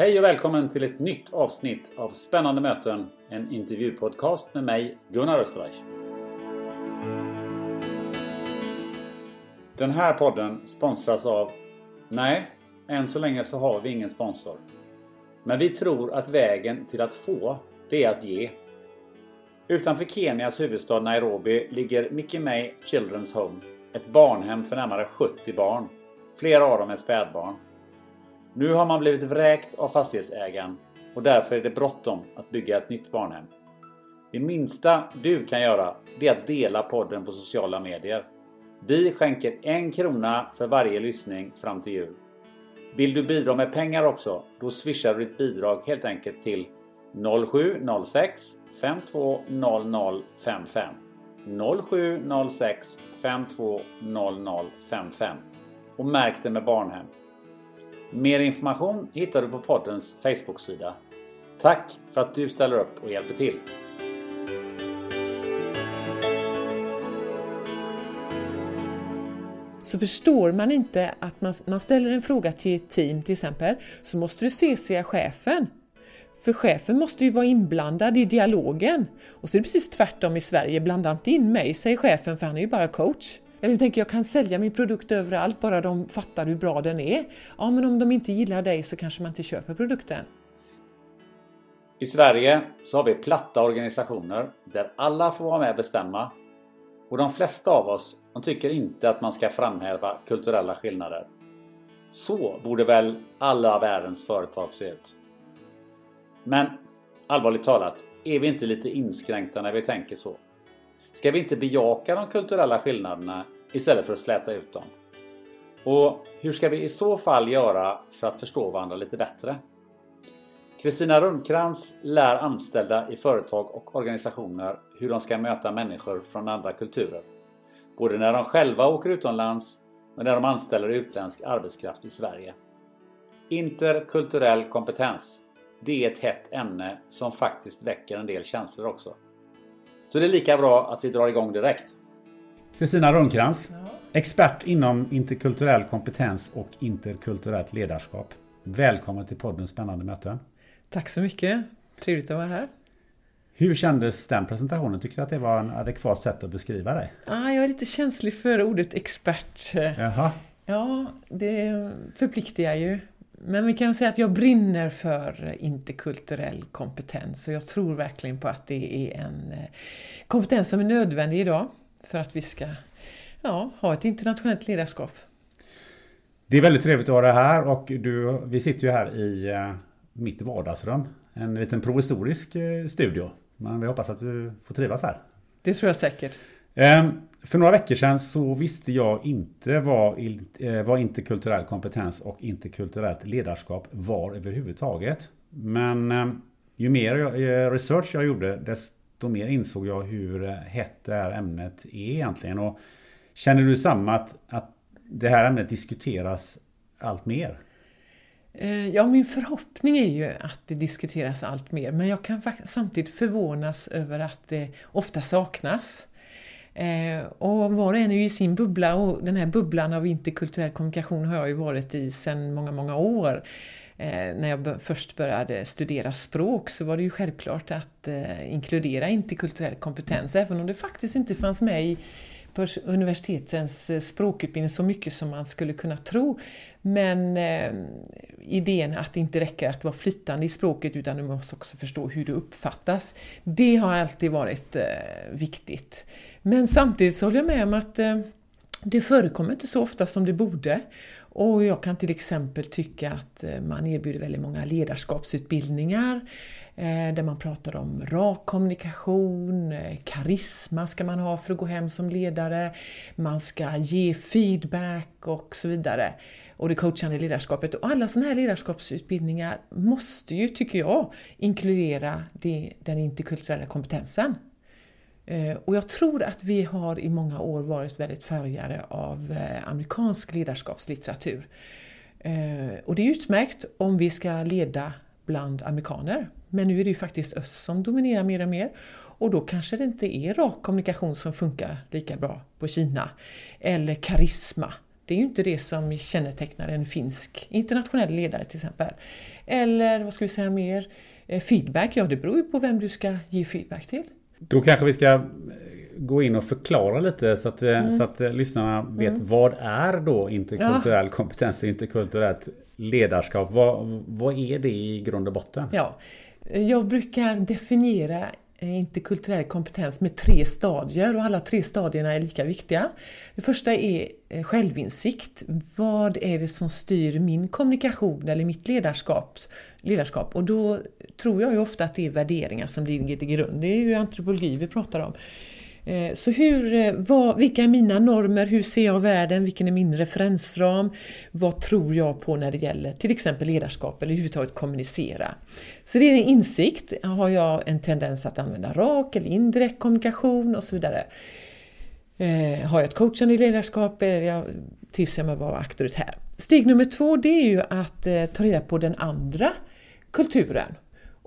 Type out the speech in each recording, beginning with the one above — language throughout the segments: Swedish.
Hej och välkommen till ett nytt avsnitt av Spännande möten, en intervjupodcast med mig, Gunnar Österreich. Den här podden sponsras av... Nej, än så länge så har vi ingen sponsor. Men vi tror att vägen till att få, det är att ge. Utanför Kenias huvudstad Nairobi ligger Mickey May Children's Home. Ett barnhem för närmare 70 barn. Flera av dem är spädbarn. Nu har man blivit vräkt av fastighetsägaren och därför är det bråttom att bygga ett nytt barnhem. Det minsta du kan göra är att dela podden på sociala medier. Vi skänker en krona för varje lyssning fram till jul. Vill du bidra med pengar också? Då swishar du ditt bidrag helt enkelt till 0706 520055 0706 520055 och märk det med barnhem. Mer information hittar du på poddens Facebook-sida. Tack för att du ställer upp och hjälper till! Så förstår man inte att man, man ställer en fråga till ett team till exempel, så måste du se chefen. För chefen måste ju vara inblandad i dialogen. Och så är det precis tvärtom i Sverige, blanda inte in mig, säger chefen, för han är ju bara coach. Jag tänker jag kan sälja min produkt överallt bara de fattar hur bra den är. Ja, men om de inte gillar dig så kanske man inte köper produkten. I Sverige så har vi platta organisationer där alla får vara med och bestämma. Och de flesta av oss de tycker inte att man ska framhäva kulturella skillnader. Så borde väl alla världens företag se ut. Men allvarligt talat, är vi inte lite inskränkta när vi tänker så? Ska vi inte bejaka de kulturella skillnaderna istället för att släta ut dem? Och hur ska vi i så fall göra för att förstå varandra lite bättre? Kristina Rundkrans lär anställda i företag och organisationer hur de ska möta människor från andra kulturer. Både när de själva åker utomlands och när de anställer utländsk arbetskraft i Sverige. Interkulturell kompetens. Det är ett hett ämne som faktiskt väcker en del känslor också. Så det är lika bra att vi drar igång direkt. Kristina Rundkrans, ja. expert inom interkulturell kompetens och interkulturellt ledarskap. Välkommen till podden Spännande möten. Tack så mycket. Trevligt att vara här. Hur kändes den presentationen? Tyckte du att det var en adekvat sätt att beskriva dig? Ah, jag är lite känslig för ordet expert. Jaha. Ja, det förpliktigar ju. Men vi kan säga att jag brinner för interkulturell kompetens och jag tror verkligen på att det är en eh, kompetens som är nödvändig idag för att vi ska ja, ha ett internationellt ledarskap. Det är väldigt trevligt att ha dig här och du, vi sitter ju här i eh, mitt vardagsrum. En liten provisorisk eh, studio. Men vi hoppas att du får trivas här. Det tror jag säkert. Ehm, för några veckor sedan så visste jag inte vad, eh, vad interkulturell kompetens och interkulturellt ledarskap var överhuvudtaget. Men ehm, ju mer eh, research jag gjorde desto mer insåg jag hur eh, hett det här ämnet är egentligen. Och känner du samma att, att det här ämnet diskuteras allt mer? Ja, min förhoppning är ju att det diskuteras allt mer, men jag kan samtidigt förvånas över att det ofta saknas. Eh, och var och en är ju i sin bubbla och den här bubblan av interkulturell kommunikation har jag ju varit i sedan många, många år. Eh, när jag först började studera språk så var det ju självklart att eh, inkludera interkulturell kompetens, även om det faktiskt inte fanns med i, på universitetens eh, språkutbildning så mycket som man skulle kunna tro. Men eh, idén att det inte räcker att vara flytande i språket utan du måste också förstå hur det uppfattas. Det har alltid varit eh, viktigt. Men samtidigt så håller jag med om att eh, det förekommer inte så ofta som det borde. Och jag kan till exempel tycka att eh, man erbjuder väldigt många ledarskapsutbildningar eh, där man pratar om rak kommunikation, karisma ska man ha för att gå hem som ledare, man ska ge feedback och så vidare. Och det coachande ledarskapet. Och alla sådana här ledarskapsutbildningar måste ju, tycker jag, inkludera den interkulturella kompetensen. Eh, och jag tror att vi har i många år varit väldigt färgade av eh, amerikansk ledarskapslitteratur. Eh, och det är utmärkt om vi ska leda bland amerikaner. Men nu är det ju faktiskt öst som dominerar mer och mer. Och då kanske det inte är rak kommunikation som funkar lika bra på Kina. Eller karisma. Det är ju inte det som kännetecknar en finsk internationell ledare till exempel. Eller vad ska vi säga mer? Feedback, ja det beror ju på vem du ska ge feedback till. Då kanske vi ska eh, gå in och förklara lite så att, eh, mm. så att eh, lyssnarna vet mm. vad är då interkulturell ja. kompetens och interkulturellt ledarskap? Vad, vad är det i grund och botten? Ja, jag brukar definiera Eh, interkulturell kompetens med tre stadier och alla tre stadierna är lika viktiga. Det första är eh, självinsikt. Vad är det som styr min kommunikation eller mitt ledarskap? ledarskap? Och då tror jag ju ofta att det är värderingar som ligger till grund. Det är ju antropologi vi pratar om. Eh, så hur, eh, vad, vilka är mina normer? Hur ser jag världen? Vilken är min referensram? Vad tror jag på när det gäller till exempel ledarskap eller överhuvudtaget kommunicera? Så det är en insikt. Har jag en tendens att använda rak eller indirekt kommunikation och så vidare? Eh, har jag ett coachande ledarskap? Eller jag trivs jag med att vara auktoritär? Steg nummer två det är ju att eh, ta reda på den andra kulturen.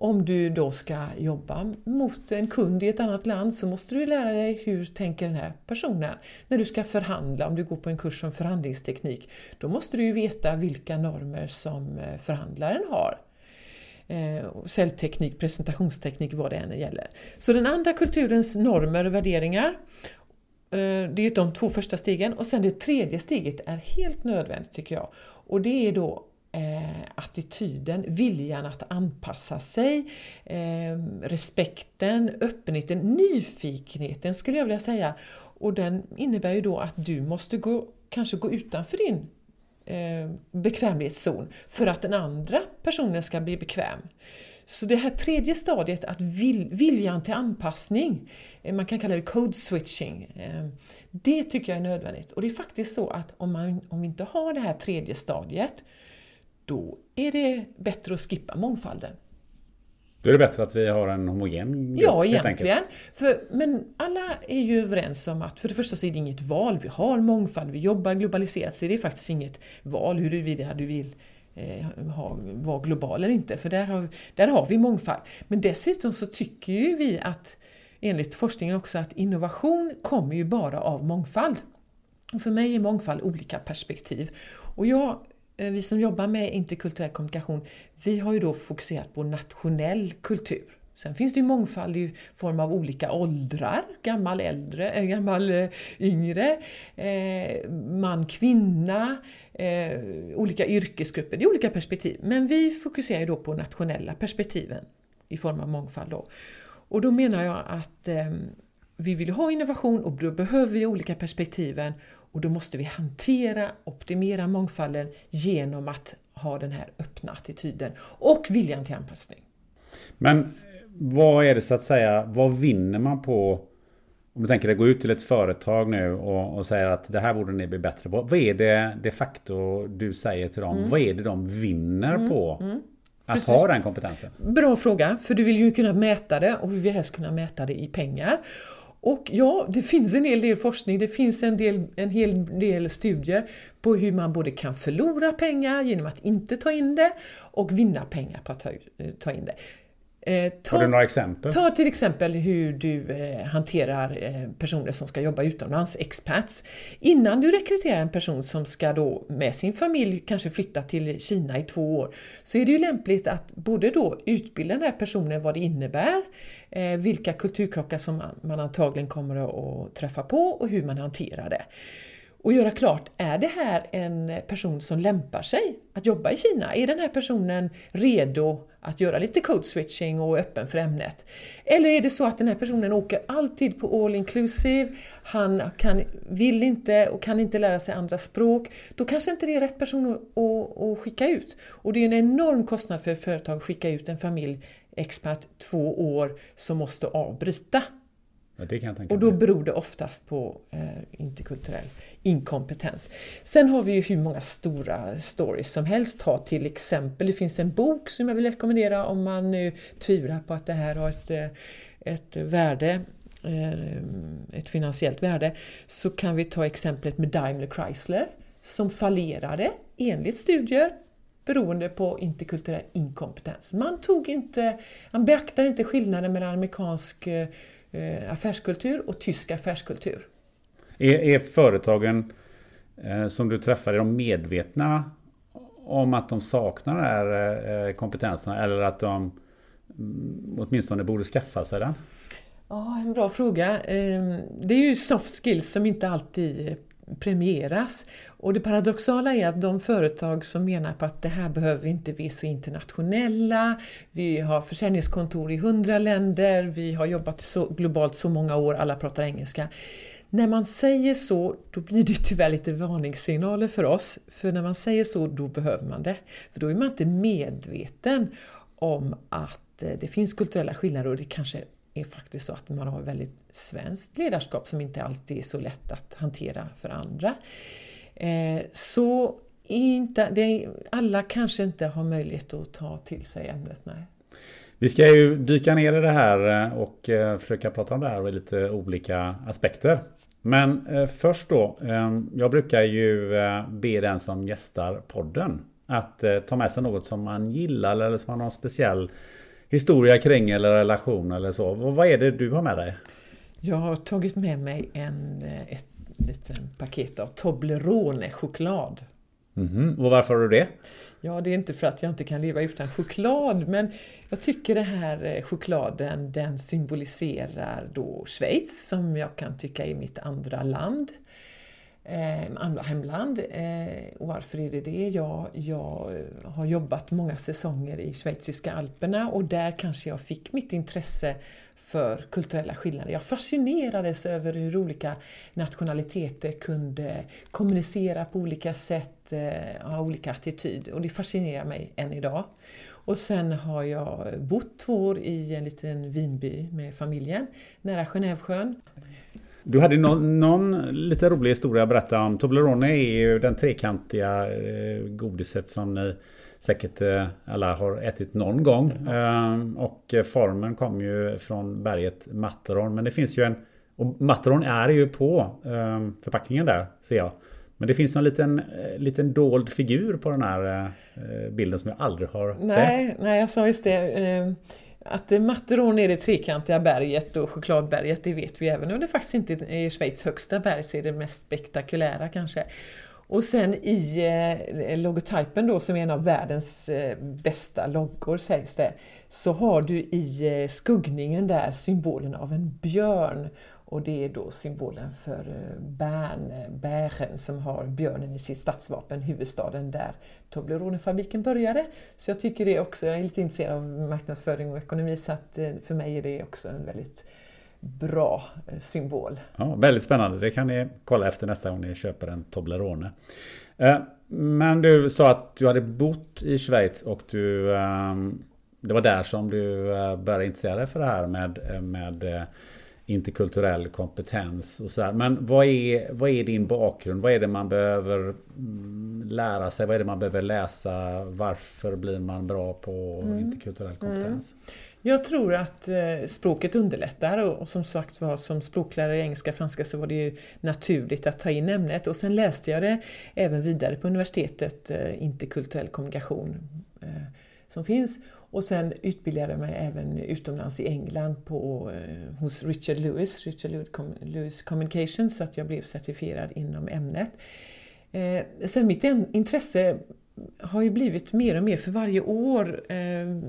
Om du då ska jobba mot en kund i ett annat land så måste du lära dig hur tänker den här personen. När du ska förhandla, om du går på en kurs om förhandlingsteknik, då måste du ju veta vilka normer som eh, förhandlaren har. Eh, Säljteknik, presentationsteknik, vad det än gäller. Så den andra kulturens normer och värderingar eh, det är de två första stegen och sen det tredje steget är helt nödvändigt tycker jag. Och det är då eh, attityden, viljan att anpassa sig, eh, respekten, öppenheten, nyfikenheten skulle jag vilja säga. Och den innebär ju då att du måste gå, kanske gå utanför din eh, bekvämlighetszon för att den andra personen ska bli bekväm. Så det här tredje stadiet, att vil, viljan till anpassning, eh, man kan kalla det code switching, eh, det tycker jag är nödvändigt. Och det är faktiskt så att om, man, om vi inte har det här tredje stadiet, då är det bättre att skippa mångfalden. Då är det bättre att vi har en homogen grupp Ja, egentligen. För, men alla är ju överens om att för det första så är det inget val. Vi har mångfald, vi jobbar globaliserat, så det är faktiskt inget val huruvida du vill eh, ha, vara global eller inte, för där har, där har vi mångfald. Men dessutom så tycker ju vi att, enligt forskningen också, att innovation kommer ju bara av mångfald. För mig är mångfald olika perspektiv. Och jag Eh, vi som jobbar med interkulturell kommunikation, vi har ju då fokuserat på nationell kultur. Sen finns det ju mångfald i form av olika åldrar, gammal, äldre, eh, gammal eh, yngre, man, kvinna, olika yrkesgrupper. Det är olika perspektiv. Men vi fokuserar ju då på nationella perspektiven i form av mångfald. Då. Och då menar jag att ehm, vi vill ha innovation och då behöver vi olika perspektiven och då måste vi hantera, optimera mångfalden genom att ha den här öppna attityden och viljan till anpassning. Men vad är det så att säga, vad vinner man på om du tänker dig gå ut till ett företag nu och, och säger att det här borde ni bli bättre på. Vad är det de facto du säger till dem? Mm. Vad är det de vinner mm. på? Mm. Att Precis. ha den kompetensen? Bra fråga, för du vill ju kunna mäta det och vi vill helst kunna mäta det i pengar. Och ja, det finns en hel del forskning, det finns en, del, en hel del studier på hur man både kan förlora pengar genom att inte ta in det och vinna pengar på att ta, ta in det. Eh, ta, Har du några exempel? Ta till exempel hur du eh, hanterar eh, personer som ska jobba utomlands, expats. Innan du rekryterar en person som ska då med sin familj kanske flytta till Kina i två år, så är det ju lämpligt att både då utbilda den här personen vad det innebär, eh, Eh, vilka kulturkrockar som man, man antagligen kommer att träffa på och hur man hanterar det och göra klart, är det här en person som lämpar sig att jobba i Kina? Är den här personen redo att göra lite code switching och öppen för ämnet? Eller är det så att den här personen åker alltid på all inclusive, han kan, vill inte och kan inte lära sig andra språk, då kanske inte det är rätt person att, att, att skicka ut. Och det är en enorm kostnad för ett företag att skicka ut en familj expat två år som måste avbryta. Ja, och då beror det oftast på eh, interkulturell inkompetens. Sen har vi ju hur många stora stories som helst. Ha till exempel, det finns en bok som jag vill rekommendera om man nu tvivlar på att det här har ett, eh, ett värde eh, ett finansiellt värde, så kan vi ta exemplet med Daimler Chrysler som fallerade enligt studier beroende på interkulturell inkompetens. Man, tog inte, man beaktade inte skillnaden mellan amerikansk eh, affärskultur och tysk affärskultur. Är, är företagen eh, som du träffar, är de medvetna om att de saknar den här eh, kompetensen eller att de mm, åtminstone borde skaffa sig den? Ja, en bra fråga. Ehm, det är ju soft skills som inte alltid premieras. Och det paradoxala är att de företag som menar på att det här behöver inte vi är så internationella, vi har försäljningskontor i hundra länder, vi har jobbat så globalt så många år, alla pratar engelska. När man säger så, då blir det tyvärr lite varningssignaler för oss. För när man säger så, då behöver man det. För då är man inte medveten om att eh, det finns kulturella skillnader och det kanske är faktiskt så att man har väldigt svenskt ledarskap som inte alltid är så lätt att hantera för andra. Eh, så inte, det, alla kanske inte har möjlighet att ta till sig ämnet. Nej. Vi ska ju dyka ner i det här eh, och eh, försöka prata om det här ur lite olika aspekter. Men först då. Ehm, jag brukar ju be den som gästar podden att ta med sig något som man gillar eller som man har en speciell historia kring eller relation eller så. Vad är det du har med dig? Jag har tagit med mig en, eh, ett litet paket av Toblerone-choklad. Mm -hmm. Och varför har du det? Ja, det är inte för att jag inte kan leva utan choklad, men jag tycker den här eh, chokladen den symboliserar då Schweiz som jag kan tycka är mitt andra land. Eh, hemland. Eh, och varför är det det? Ja, jag eh, har jobbat många säsonger i schweiziska alperna och där kanske jag fick mitt intresse för kulturella skillnader. Jag fascinerades över hur olika nationaliteter kunde kommunicera på olika sätt, eh, ha olika attityd och det fascinerar mig än idag. Och sen har jag bott två år i en liten vinby med familjen nära Genèvesjön. Du hade någon, någon, lite rolig historia att berätta om. Toblerone är ju den trekantiga eh, godiset som ni säkert eh, alla har ätit någon gång. Mm. och formen kom ju från berget Matterhorn. Men det finns ju en... Och Matterhorn är ju på förpackningen där, ser jag. Men det finns en liten, liten dold figur på den här bilden som jag aldrig har nej, sett. Nej, jag sa just det. Att Matterhorn är det trekantiga berget och chokladberget, det vet vi även. om det faktiskt inte är Schweiz högsta berg, så är det mest spektakulära kanske. Och sen i eh, logotypen då, som är en av världens eh, bästa loggor sägs det, så har du i eh, skuggningen där symbolen av en björn. Och det är då symbolen för eh, Bern, eh, Bären, som har björnen i sitt stadsvapen, huvudstaden där Toblerone-fabriken började. Så jag tycker det också, jag är lite intresserad av marknadsföring och ekonomi, så att eh, för mig är det också en väldigt bra symbol. Ja, väldigt spännande. Det kan ni kolla efter nästa gång ni köper en Toblerone. Men du sa att du hade bott i Schweiz och du det var där som du började intressera dig för det här med, med interkulturell kompetens och sådär. Men vad är, vad är din bakgrund? Vad är det man behöver mm, lära sig? Vad är det man behöver läsa? Varför blir man bra på mm. interkulturell kompetens? Mm. Jag tror att eh, språket underlättar och som sagt var som språklärare i engelska och franska så var det ju naturligt att ta in ämnet och sen läste jag det även vidare på universitetet, eh, interkulturell kommunikation eh, som finns. Och sen utbildade jag mig även utomlands i England på, eh, hos Richard Lewis, Richard Lewis Communication, så att jag blev certifierad inom ämnet. Eh, sen mitt intresse har ju blivit mer och mer för varje år. Eh,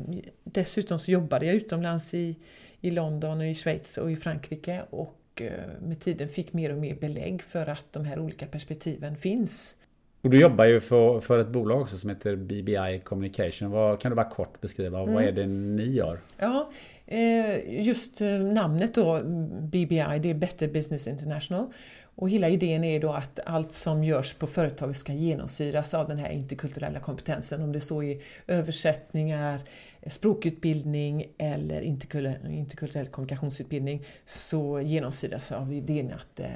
dessutom så jobbade jag utomlands i, i London, och i Schweiz och i Frankrike och eh, med tiden fick mer och mer belägg för att de här olika perspektiven finns. Och du jobbar ju för, för ett bolag också som heter BBI Communication. Vad, kan du bara kort beskriva, mm. vad är det ni gör? Ja, eh, just namnet då, BBI, det är Better Business International. Och hela idén är då att allt som görs på företaget ska genomsyras av den här interkulturella kompetensen. Om det så är översättningar, språkutbildning eller interkulturell kommunikationsutbildning så genomsyras av idén att eh,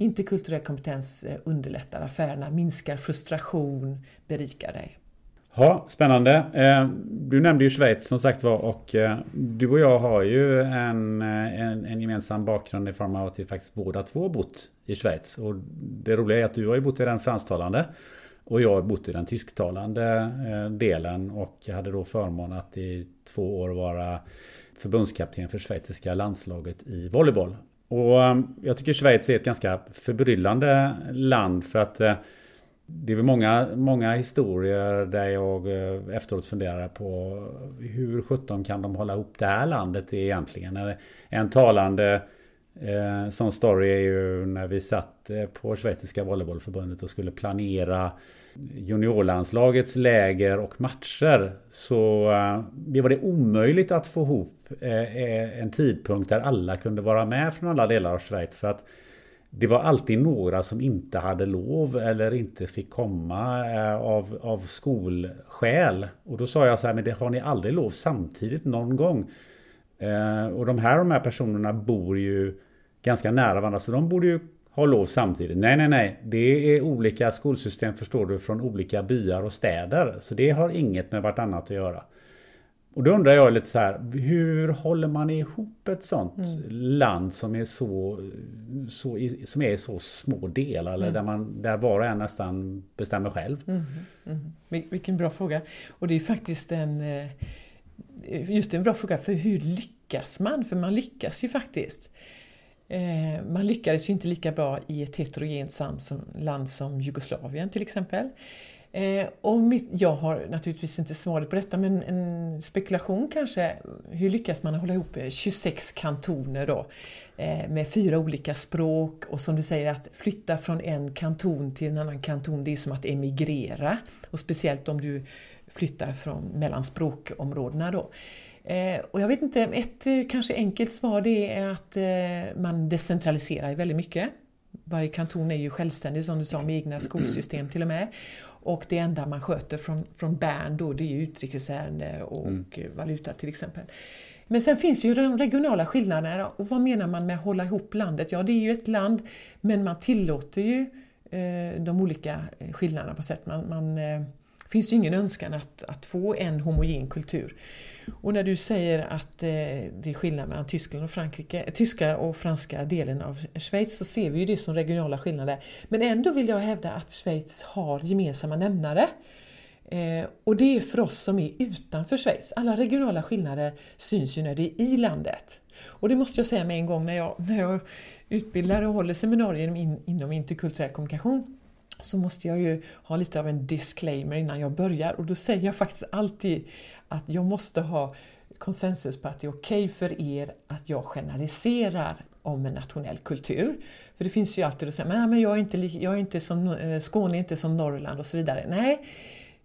interkulturell kompetens eh, underlättar affärerna, minskar frustration, berikar dig. Ja, spännande. Eh, du nämnde ju Schweiz som sagt var och eh, du och jag har ju en, en, en, gemensam bakgrund i form av att vi faktiskt båda två bott i Schweiz. Och det roliga är att du har ju bott i den fransktalande och jag har bott i den tysktalande delen och jag hade då förmånen att i två år vara förbundskapten för schweiziska landslaget i volleyboll. Och eh, jag tycker Schweiz är ett ganska förbryllande land för att eh, det är väl många, många historier där jag eh, efteråt funderar på hur sjutton kan de hålla ihop det här landet egentligen? En talande eh, sån story är ju när vi satt eh, på Schweiziska volleybollförbundet och skulle planera juniorlandslagets läger och matcher. Så eh, det var det omöjligt att få ihop eh, eh, en tidpunkt där alla kunde vara med från alla delar av Schweiz. För att det var alltid några som inte hade lov eller inte fick komma eh, av, av skolskäl. Och då sa jag så här, men det har ni aldrig lov samtidigt någon gång? Eh, och de här, de här personerna bor ju ganska nära varandra, så de borde ju ha lov samtidigt. Nej, nej, nej. Det är olika skolsystem förstår du från olika byar och städer. Så det har inget med vartannat att göra. Och då undrar jag lite så här, hur håller man ihop ett sånt mm. land som är så, så, som är så små delar, eller mm. där, man, där var och en nästan bestämmer själv? Mm. mm. Vilken bra fråga. Och det är faktiskt en, eh, just en bra fråga, för hur lyckas man? För man lyckas ju faktiskt. Eh, man lyckades ju inte lika bra i ett heterogent land som Jugoslavien till exempel. Eh, och mitt, jag har naturligtvis inte svaret på detta, men en spekulation kanske. Hur lyckas man hålla ihop eh, 26 kantoner då? Eh, med fyra olika språk och som du säger att flytta från en kanton till en annan kanton, det är som att emigrera. Och speciellt om du flyttar från, mellan språkområdena då. Eh, och jag vet inte, ett eh, kanske enkelt svar det är att eh, man decentraliserar väldigt mycket. Varje kanton är ju självständig som du sa med egna skolsystem till och med. Och det enda man sköter från, från Bern då det är utrikesärende och mm. valuta till exempel. Men sen finns ju de regionala skillnaderna och vad menar man med att hålla ihop landet? Ja, det är ju ett land men man tillåter ju de olika skillnaderna på sätt. Man, man finns ju ingen önskan att, att få en homogen kultur. Och när du säger att eh, det är skillnad mellan Tyskland och Frankrike, eh, tyska och franska delen av Schweiz så ser vi ju det som regionala skillnader. Men ändå vill jag hävda att Schweiz har gemensamma nämnare. Eh, och det är för oss som är utanför Schweiz. Alla regionala skillnader syns ju när det är i landet. Och det måste jag säga med en gång när jag, när jag utbildar och håller seminarier in, inom interkulturell kommunikation så måste jag ju ha lite av en disclaimer innan jag börjar och då säger jag faktiskt alltid att jag måste ha konsensus på att det är okej okay för er att jag generaliserar om en nationell kultur. För det finns ju alltid att säga men jag är inte, jag är inte som, eh, Skåne är inte som Norrland och så vidare. Nej,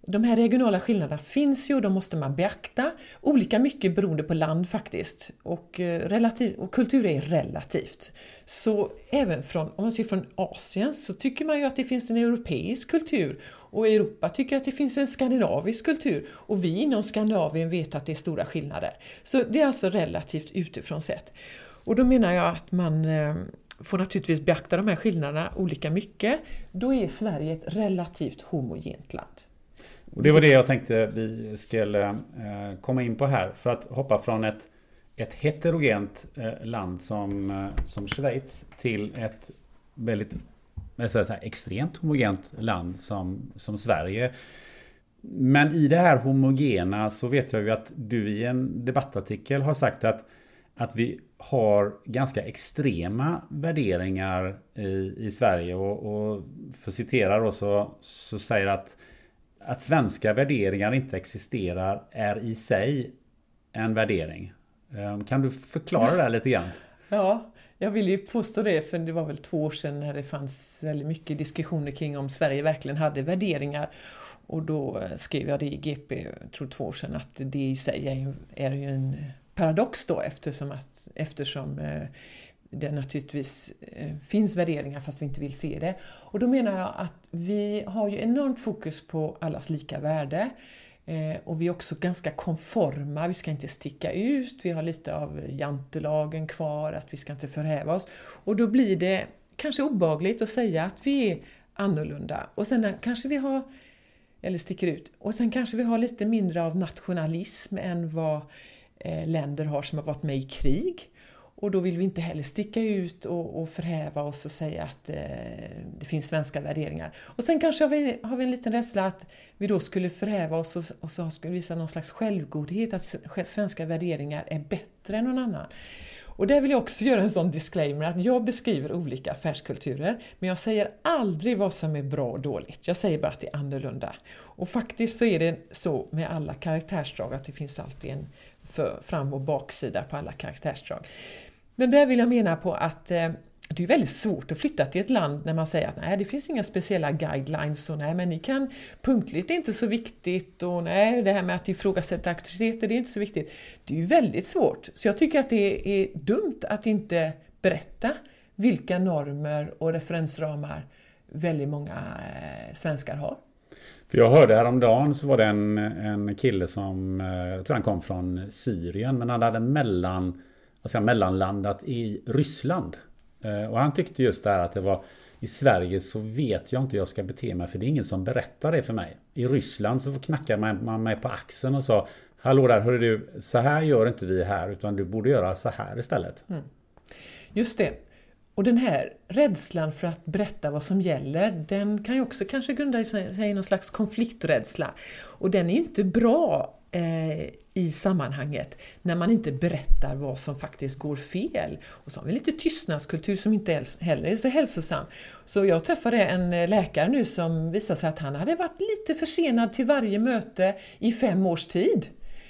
de här regionala skillnaderna finns ju och de måste man beakta. Olika mycket beroende på land faktiskt. Och, eh, relativ, och kultur är relativt. Så även från, om man ser från Asien så tycker man ju att det finns en europeisk kultur och Europa tycker att det finns en skandinavisk kultur och vi inom Skandinavien vet att det är stora skillnader. Så det är alltså relativt utifrån sett. Och då menar jag att man eh, får naturligtvis beakta de här skillnaderna olika mycket. Då är Sverige ett relativt homogent land. Och det var det jag tänkte vi skulle eh, komma in på här. För att hoppa från ett, ett heterogent eh, land som, eh, som Schweiz till ett väldigt så här, extremt homogent land som, som Sverige. Men i det här homogena så vet jag ju att du i en debattartikel har sagt att, att vi har ganska extrema värderingar i, i Sverige och, och för att citera då så, så säger att att svenska värderingar inte existerar är i sig en värdering. Ehm, kan du förklara det lite grann? Ja, jag vill ju påstå det, för det var väl två år sedan när det fanns väldigt mycket diskussioner kring om Sverige verkligen hade värderingar. Och då eh, skrev jag det i GP, tror två år sedan, att det i sig är, är ju en paradox då eftersom, att, eftersom eh, det naturligtvis eh, finns värderingar fast vi inte vill se det. Och då menar jag att vi har ju enormt fokus på allas lika värde. Eh, och vi är också ganska konforma, vi ska inte sticka ut, vi har lite av jantelagen kvar, att vi ska inte förhäva oss. Och då blir det kanske obagligt att säga att vi är annorlunda. Och sen kanske vi har, eller sticker ut, och sen kanske vi har lite mindre av nationalism än vad eh, länder har som har varit med i krig. Och då vill vi inte heller sticka ut och, och förhäva oss och säga att eh, det finns svenska värderingar. Och sen kanske har vi, har vi en liten rädsla att vi då skulle förhäva oss och, och så skulle visa någon slags självgodhet, att svenska värderingar är bättre än någon annan. Och där vill jag också göra en sån disclaimer att jag beskriver olika affärskulturer men jag säger aldrig vad som är bra och dåligt. Jag säger bara att det är annorlunda. Och faktiskt så är det så med alla karaktärsdrag att det finns alltid en fram och baksida på alla karaktärsdrag. Men där vill jag mena på att eh, det är väldigt svårt att flytta till ett land när man säger att nej, det finns inga speciella guidelines och nej, men ni kan punktligt är inte så viktigt och nej, det här med att ifrågasätta auktoriteter, det är inte så viktigt. Det är ju väldigt svårt, så jag tycker att det är dumt att inte berätta vilka normer och referensramar väldigt många eh, svenskar har. För jag hörde häromdagen så var det en, en kille som, eh, jag tror han kom från Syrien, men han hade mellan vad säga, mellanlandat i Ryssland. Eh, och han tyckte just det här att det var i Sverige så vet jag inte hur jag ska bete mig för det är ingen som berättar det för mig. I Ryssland så knackar man mig på axeln och sa Hallå där, hörru du, så här gör inte vi här utan du borde göra så här istället. Mm. Just det. Och den här rädslan för att berätta vad som gäller, den kan ju också kanske grunda sig i någon slags konflikträdsla. Och den är ju inte bra eh, i sammanhanget när man inte berättar vad som faktiskt går fel. Och så har vi lite tystnadskultur som inte heller är så hälsosam. Så jag träffade en eh, läkare nu som visade sig att han hade varit lite försenad till varje möte i fem års tid.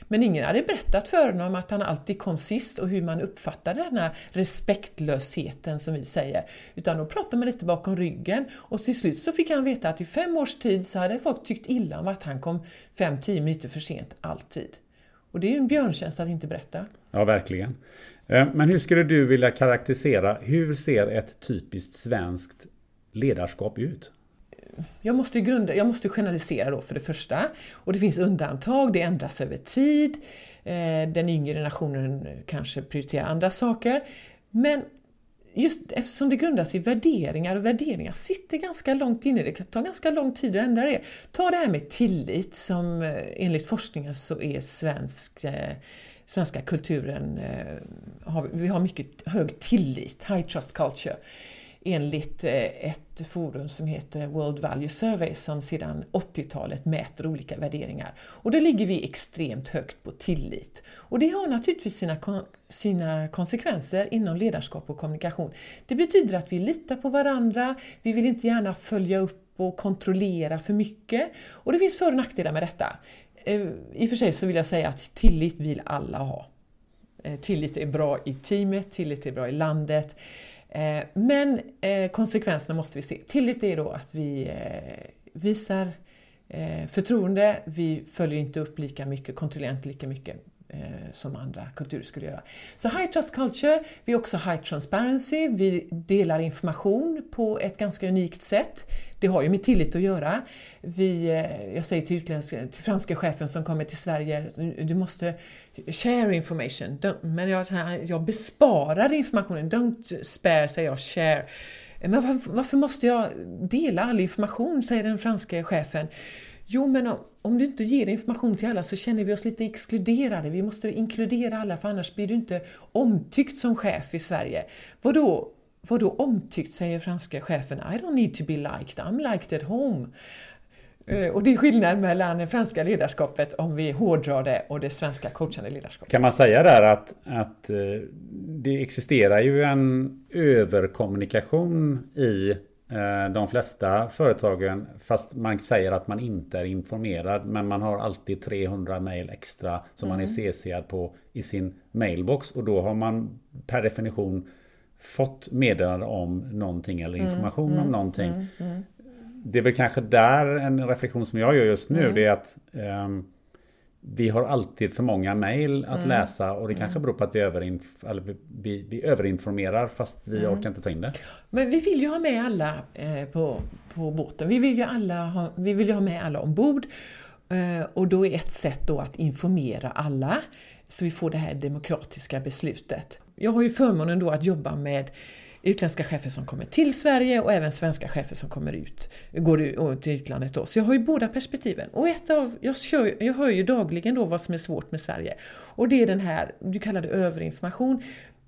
Men ingen hade berättat för honom att han alltid kom sist och hur man uppfattade den här respektlösheten som vi säger. Utan då pratade man lite bakom ryggen och till slut så fick han veta att i fem års tid så hade folk tyckt illa om att han kom fem, tio minuter för sent, alltid. Och det är ju en björntjänst att inte berätta. Ja, verkligen. Eh, men hur skulle du vilja karaktärisera, hur ser ett typiskt svenskt ledarskap ut? jag måste, grunda, jag måste generalisera då för det första. Och det finns undantag, det ändras över tid. Eh, den yngre generationen kanske prioriterar andra saker. Men just eftersom det grundas i värderingar och värderingar sitter ganska långt inne, det tar ganska lång tid att ändra det. Ta det här med tillit som eh, enligt forskningen så är svensk eh, svenska kulturen, eh, vi har mycket hög tillit, high trust culture enligt eh, ett forum som heter World Value Survey som sedan 80-talet mäter olika värderingar. Och där ligger vi extremt högt på tillit. Och det har naturligtvis sina, sina konsekvenser inom ledarskap och kommunikation. Det betyder att vi litar på varandra, vi vill inte gärna följa upp och kontrollera för mycket. Och det finns för och nackdelar med detta. Eh, I och för sig så vill jag säga att tillit vill alla ha. Eh, tillit är bra i teamet, tillit är bra i landet. Eh, men eh, konsekvenserna måste vi se. Tillit är då att vi eh, visar förtroende, vi följer inte upp lika mycket, kontrollerar inte lika mycket som andra kulturer skulle göra. Så High Trust Culture, vi är också High Transparency, vi delar information på ett ganska unikt sätt. Det har ju med tillit att göra. Vi, eh, jag säger till, utländska, till franska chefen som kommer till Sverige, du måste share information. men jag, jag besparar informationen. Don't spare, säger jag, share. Men varför, varför måste jag dela all information, säger den franska chefen. Jo, men om, om, du inte ger information till alla så känner vi oss lite exkluderade. Vi måste inkludera alla för annars blir du inte omtyckt som chef i Sverige. Vadå, vadå omtyckt, säger franska chefen. I don't need to be liked, I'm liked at home. Eh, och det är skillnad mellan det franska ledarskapet om vi hårdrar det och det svenska coachande ledarskapet. Kan man säga där att, att eh, det existerar ju en överkommunikation i eh, de flesta företagen fast man säger att man inte är informerad men man har alltid 300 mail extra som mm. man är mm. CCad på i sin mailbox och då har man per definition fått meddelande om någonting eller mm, information mm, om någonting. Mm, mm, det är väl kanske där en reflektion som jag gör just nu. Mm. Det är att um, vi har alltid för många mejl att mm. läsa och det kanske beror på att vi, överinf eller vi, vi överinformerar fast vi mm. orkar inte ta in det. Men vi vill ju ha med alla eh, på, på båten. Vi vill ju, alla ha, vi vill ha med alla ombord. Eh, och då är ett sätt då att informera alla så vi får det här demokratiska beslutet. Jag har ju förmånen då att jobba med utländska chefer som kommer till Sverige och även svenska chefer som kommer ut, går ut till utlandet. Då. Så jag har ju båda perspektiven. Och ett av, jag, kör, jag hör ju dagligen då vad som är svårt med Sverige. Och det är den här, du kallar det överinformation,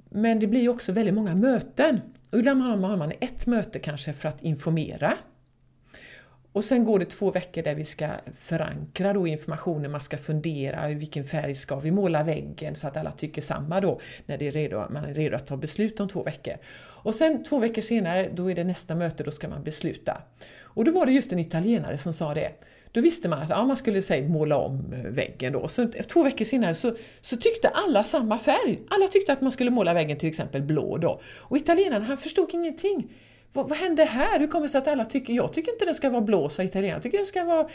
men det blir också väldigt många möten. Och ibland har man ett möte kanske för att informera och sen går det två veckor där vi ska förankra då informationen, man ska fundera i vilken färg ska vi måla väggen så att alla tycker samma då när det är redo, man är redo att ta beslut om två veckor. Och sen två veckor senare, då är det nästa möte, då ska man besluta. Och då var det just en italienare som sa det. Då visste man att ja, man skulle säg, måla om eh, väggen då. Så två veckor senare så, så tyckte alla samma färg. Alla tyckte att man skulle måla väggen till exempel blå då. Och italienaren han förstod ingenting vad, vad hände här? Hur kommer det sig att alla tycker, jag tycker inte den ska vara blå, sa italienaren. jag tycker den ska vara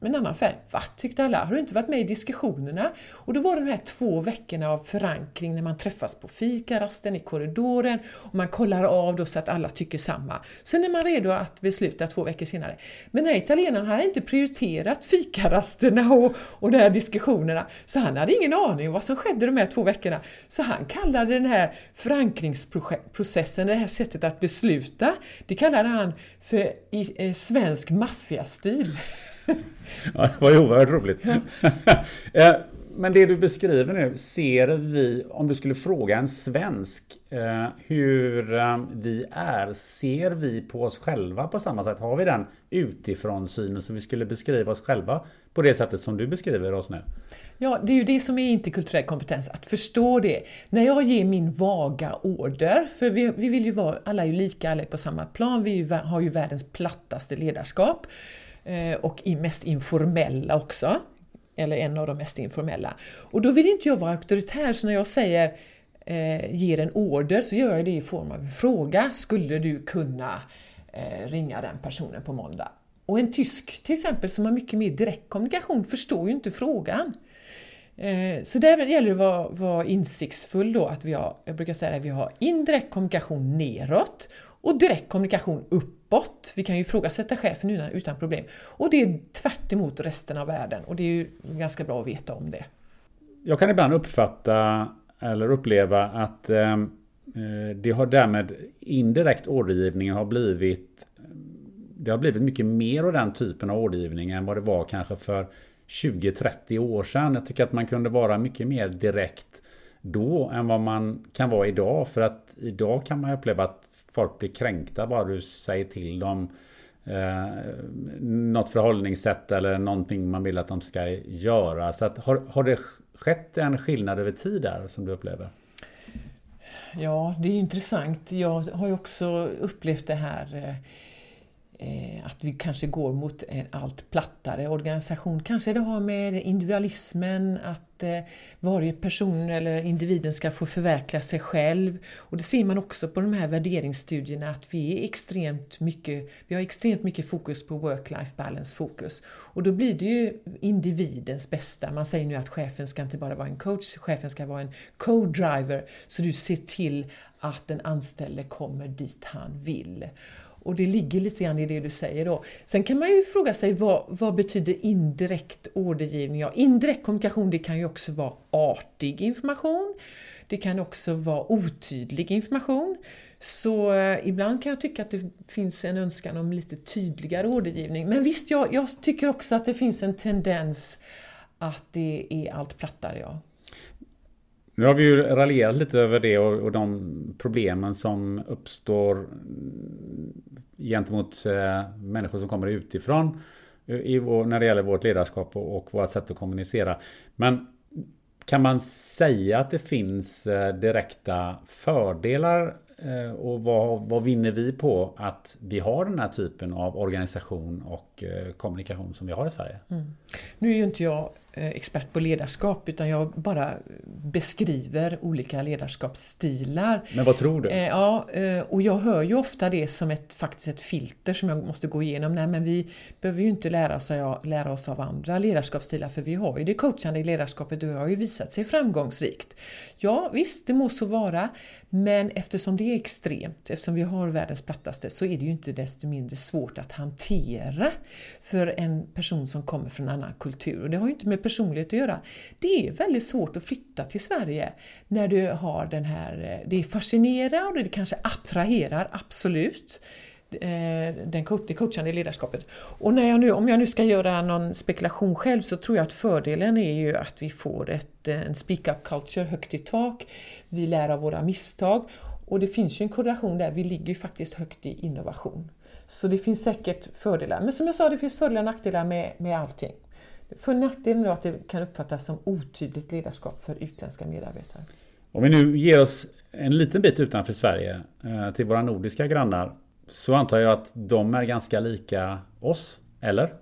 en annan färg. Va? Tyckte alla. Har du inte varit med i diskussionerna? Och då var det de här två veckorna av förankring när man träffas på fikarasten, i korridoren och man kollar av då så att alla tycker samma. Sen är man redo att besluta två veckor senare. Men den här italienaren hade inte prioriterat fikarasterna och, och de här diskussionerna, så han hade ingen aning om vad som skedde de här två veckorna. Så han kallade den här förankringsprocessen, det här sättet att besluta, det kallade han för i, eh, svensk maffiastil. ja, det var ju oerhört roligt. Eh, men det du beskriver nu, ser vi, om du skulle fråga en svensk eh, hur eh, vi är, ser vi på oss själva på samma sätt? Har vi den utifrån synen så vi skulle beskriva oss själva på det sättet som du beskriver oss nu? Ja, det är ju det som är interkulturell kompetens, att förstå det. När jag ger min vaga order, för vi, vi vill ju vara, alla är ju lika, alla är på samma plan, vi ju, har ju världens plattaste ledarskap eh, och mest informella också, eller en av de mest informella. Och då vill inte jag vara auktoritär, så när jag säger eh, ger en order så gör jag det i form av en fråga. Skulle du kunna eh, ringa den personen på måndag? Och en tysk till exempel som har mycket mer direkt kommunikation förstår ju inte frågan. Eh, så där gäller det att vara, vara insiktsfull då, att vi har, jag brukar säga att vi har indirekt kommunikation neråt och direkt kommunikation uppåt. Vi kan ju ifrågasätta chefen utan, utan problem. Och det är tvärt resten av världen och det är ju ganska bra att veta om det. Jag kan ibland uppfatta eller uppleva att eh, eh det har därmed indirekt ordergivning har blivit det har blivit mycket mer av den typen av ordergivning än vad det var kanske för 20-30 år sedan. Jag tycker att man kunde vara mycket mer direkt då än vad man kan vara idag. För att idag kan man uppleva att folk blir kränkta bara du säger till dem eh, något förhållningssätt eller någonting man vill att de ska göra. Så att, har, har det skett en skillnad över tid där som du upplever? Ja, det är intressant. Jag har ju också upplevt det här eh, Eh, att vi kanske går mot en allt plattare organisation. Kanske det har med individualismen, att eh, varje person eller individen ska få förverkliga sig själv. Och det ser man också på de här värderingsstudierna att vi, är extremt mycket, vi har extremt mycket fokus på work-life balance fokus. Och då blir det ju individens bästa. Man säger nu att chefen ska inte bara vara en coach, chefen ska vara en co-driver. Så du ser till att den anställde kommer dit han vill. Och det ligger lite grann i det du säger då. Sen kan man ju fråga sig vad, vad betyder indirekt ordergivning? Ja, indirekt kommunikation det kan ju också vara artig information. Det kan också vara otydlig information. Så eh, ibland kan jag tycka att det finns en önskan om lite tydligare ordergivning. Men visst, jag, jag tycker också att det finns en tendens att det är allt plattare. Ja. Nu har vi ju raljerat lite över det och, och de problemen som uppstår gentemot eh, människor som kommer utifrån. Eh, i vår, när det gäller vårt ledarskap och, och vårt sätt att kommunicera. Men kan man säga att det finns eh, direkta fördelar eh, och vad, vad vinner vi på att vi har den här typen av organisation och eh, kommunikation som vi har i Sverige? Mm. Nu är ju inte jag expert på ledarskap utan jag bara beskriver olika ledarskapsstilar. Men vad tror du? Eh, ja, eh, och jag hör ju ofta det som ett, faktiskt ett filter som jag måste gå igenom. Nej men vi behöver ju inte lära oss, lära oss av andra ledarskapsstilar för vi har ju det coachande ledarskapet och det har ju visat sig framgångsrikt. Ja visst, det må så vara, men eftersom det är extremt, eftersom vi har världens plattaste, så är det ju inte desto mindre svårt att hantera för en person som kommer från en annan kultur. Och det har ju inte med personlighet att göra. Det är väldigt svårt att flytta till Sverige när du har den här, eh, det fascinerar och det kanske attraherar, absolut eh, den, det coachande ledarskapet. Och när jag nu, om jag nu ska göra någon spekulation själv så tror jag att fördelen är ju att vi får ett, eh, en speak-up culture högt i tak. Vi lär av våra misstag och det finns ju en korrelation där, vi ligger ju faktiskt högt i innovation. Så det finns säkert fördelar. Men som jag sa, det finns fördelar och nackdelar med, med allting. För nackdelen är att det kan uppfattas som otydligt ledarskap för utländska medarbetare. Om vi nu ger oss en liten bit utanför Sverige eh, till våra nordiska grannar så antar jag att de är ganska lika oss, eller?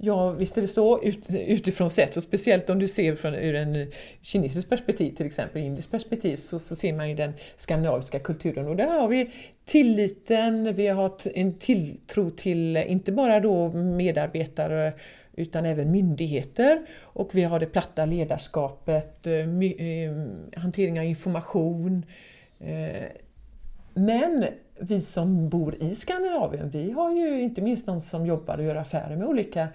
Ja, visst är det så ut, utifrån sett och speciellt om du ser från ur en kinesisk perspektiv till exempel, indiskt perspektiv så, så ser man ju den skandinaviska kulturen och där har vi tilliten, vi har en tilltro till inte bara då medarbetare utan även myndigheter. Och vi har det platta ledarskapet, eh, eh, hantering av information. Eh, men vi som bor i Skandinavien, vi har ju inte minst de som jobbar och gör affärer med olika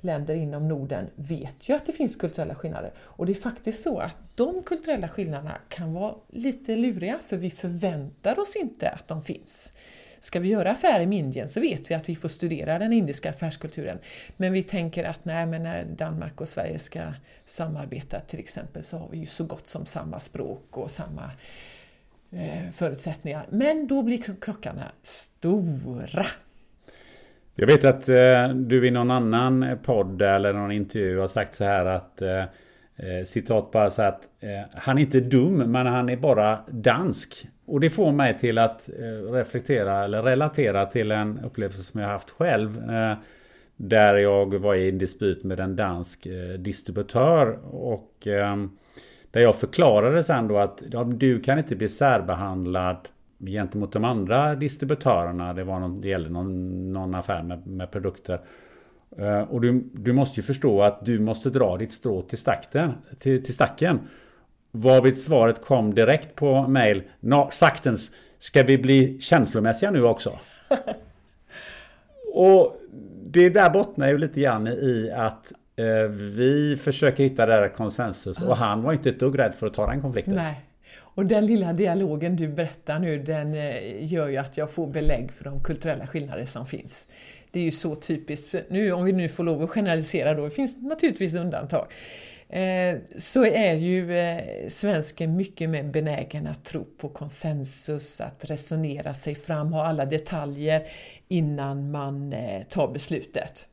länder inom Norden vet ju att det finns kulturella skillnader. Och det är faktiskt så att de kulturella skillnaderna kan vara lite luriga för vi förväntar oss inte att de finns. Ska vi göra affärer med Indien så vet vi att vi får studera den indiska affärskulturen. Men vi tänker att nej, men när Danmark och Sverige ska samarbeta till exempel så har vi ju så gott som samma språk och samma eh, förutsättningar. Men då blir krockarna stora. Jag vet att eh, du i någon annan podd eller någon intervju har sagt så här att eh, eh citat bara så att eh, han är inte dum men han är bara dansk. Och det får mig till att eh, reflektera eller relatera till en upplevelse som jag haft själv. Eh, där jag var i en dispyt med en dansk eh, distributör. Och där jag förklarade sen då att ja, du kan inte bli särbehandlad gentemot de andra distributörerna. Det, var någon, det gällde någon, någon affär med, med produkter. Och du, du måste ju förstå att du måste dra ditt strå till, stakten, till, till stacken. Varvid svaret kom direkt på mail. saktens, ska vi bli känslomässiga nu också? och det där bottnar ju lite grann i att eh, vi försöker hitta det där konsensus och han var inte ett dugg rädd för att ta den konflikten. Nej. Och den lilla dialogen du berättar nu den eh, gör ju att jag får belägg för de kulturella skillnader som finns. Det är ju så typiskt, nu, om vi nu får lov att generalisera då, det finns naturligtvis undantag. Eh, så är ju eh, svensken mycket mer benägen att tro på konsensus, att resonera sig fram, ha alla detaljer innan man eh, tar beslutet.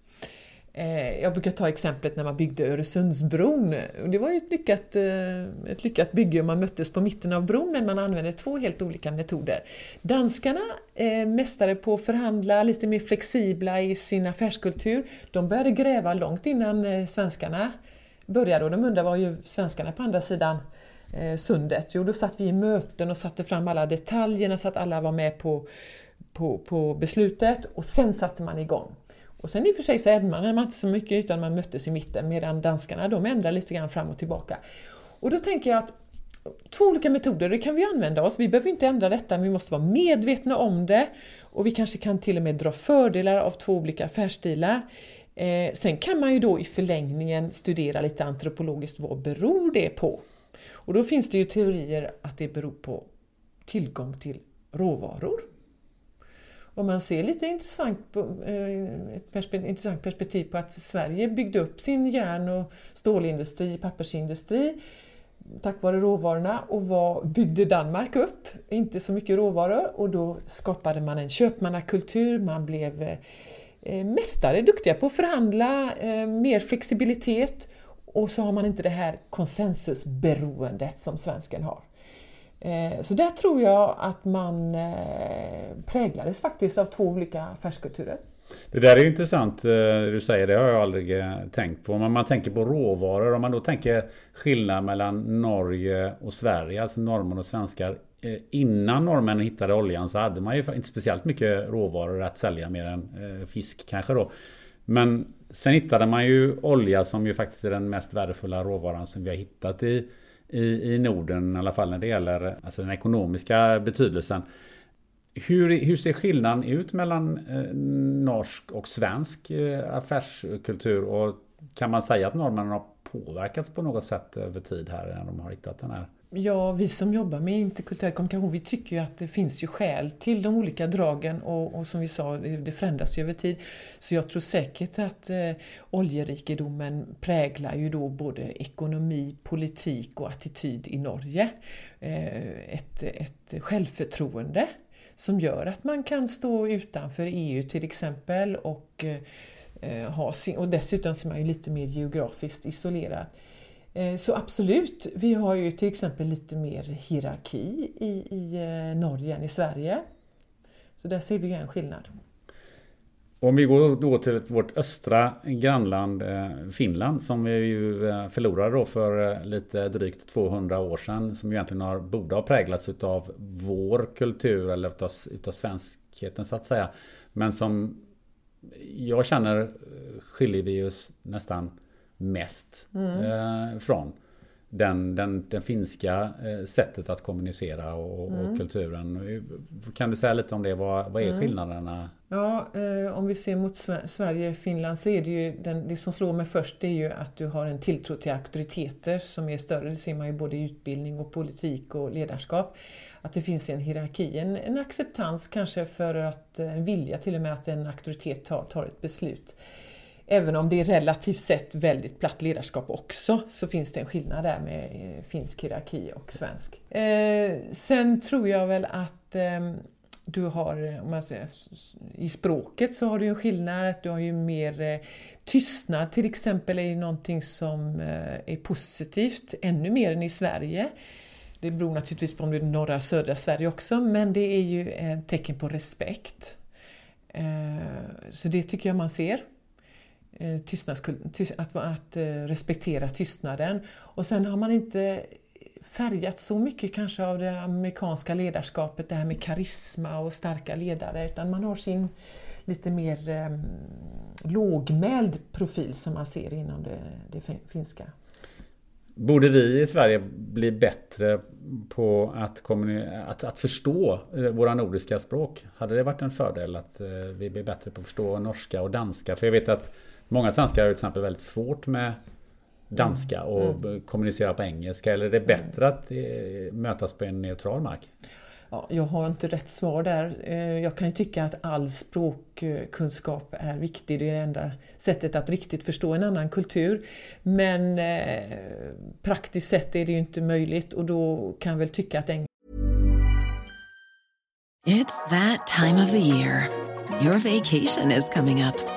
Jag brukar ta exemplet när man byggde Öresundsbron. Det var ju ett lyckat, ett lyckat bygge och man möttes på mitten av bron men man använde två helt olika metoder. Danskarna, mästare på att förhandla, lite mer flexibla i sin affärskultur, de började gräva långt innan svenskarna började och de undrade var ju svenskarna på andra sidan eh, sundet? Jo, då satt vi i möten och satte fram alla detaljerna så att alla var med på, på, på beslutet och sen satte man igång. Och sen i och för sig så ändrade man inte så mycket utan man möttes i mitten medan danskarna de ändrade lite grann fram och tillbaka. Och då tänker jag att två olika metoder, det kan vi använda oss. Vi behöver inte ändra detta men vi måste vara medvetna om det och vi kanske kan till och med dra fördelar av två olika affärsstilar. Eh, sen kan man ju då i förlängningen studera lite antropologiskt, vad beror det på? Och då finns det ju teorier att det beror på tillgång till råvaror. Om man ser lite intressant, på, eh, ett perspektiv, intressant perspektiv på att Sverige byggde upp sin järn och stålindustri, pappersindustri tack vare råvarorna och vad byggde Danmark upp? Inte så mycket råvaror och då skapade man en köpmannakultur, man blev eh, Eh, mästare, duktiga på att förhandla, eh, mer flexibilitet och så har man inte det här konsensusberoendet som svensken har. Eh, så där tror jag att man präglades faktiskt av två olika affärskulturer. Det där är ju intressant det du säger, det har jag aldrig tänkt på. Men man tänker på råvaror, om man då tänker skillnad mellan Norge och Sverige, alltså norrmän och svenskar. Eh, innan norrmännen hittade oljan så hade man ju inte speciellt mycket råvaror att sälja mer än eh, fisk kanske då. Men sen hittade man ju olja som ju faktiskt är den mest värdefulla råvaran som vi har hittat i, i, i Norden. I alla fall när det gäller alltså den ekonomiska betydelsen. Hur, hur ser skillnaden ut mellan eh, norsk och svensk eh, affärskultur? Och kan man säga att norrmännen har påverkats på något sätt över tid här när de har hittat den här Ja, vi som jobbar med interkulturell kommunikation, vi tycker ju att det finns ju skäl till de olika dragen och, och som vi sa, det, förändras ju över tid. Så jag tror säkert att eh, oljerikedomen präglar ju då både ekonomi, politik och attityd i Norge. Eh, ett, ett självförtroende som gör att man kan stå utanför EU till exempel och, eh, ha sin, och dessutom så är man ju lite mer geografiskt isolerad. Eh, så absolut, vi har ju till exempel lite mer hierarki i, i eh, Norge än i Sverige. Så där ser vi ju en skillnad. Om vi går då till vårt östra grannland eh, Finland som vi ju förlorade då för lite drygt 200 år sedan. Som ju egentligen har, borde ha präglats utav vår kultur eller utav, utav svenskheten så att säga. Men som jag känner skiljer vi oss nästan mest mm. eh, från. Den, den, den finska eh, sättet att kommunicera och, mm. och, kulturen. Kan du säga lite om det? Vad, vad är mm. skillnaderna? Ja, eh, om vi ser mot Sverige och Finland så är det ju den, det som slår mig först det är ju att du har en tilltro till auktoriteter som är större. Det ser man ju både i utbildning och politik och ledarskap. Att det finns en hierarki, en, en acceptans kanske för att, en vilja till och med att en auktoritet tar, tar ett beslut. Även om det är relativt sett väldigt platt ledarskap också så finns det en skillnad där med eh, finsk hierarki och svensk. Eh, sen tror jag väl att eh, du har, om man säger, i språket så har du en skillnad, att du har ju mer eh, tystnad till exempel är ju någonting som eh, är positivt, ännu mer än i Sverige. Det beror naturligtvis på om det är norra södra Sverige också, men det är ju ett tecken på respekt. Eh, så det tycker jag man ser. Eh, tystnadskult, att, att eh, respektera tystnaden. Och sen har man inte färgat så mycket kanske av det amerikanska ledarskapet, det här med karisma och starka ledare, utan man har sin lite mer eh, lågmäld profil som man ser inom det, det finska. Borde vi i Sverige bli bättre på att, att, att förstå eh, våra nordiska språk? Hade det varit en fördel att vi blir bättre på att förstå norska och danska? För jag vet att Många svenskar har till exempel väldigt svårt med danska och mm. kommunicera på engelska. Eller är det bättre att eh, mötas på en neutral mark? Ja, jag har inte rätt svar där. Eh, jag kan ju tycka att all språkkunskap är viktig. Det är det enda sättet att riktigt förstå en annan kultur. Men eh, praktiskt sett är det ju inte möjligt och då kan jag väl tycka att engelska... It's that time of the year. Your vacation is coming up.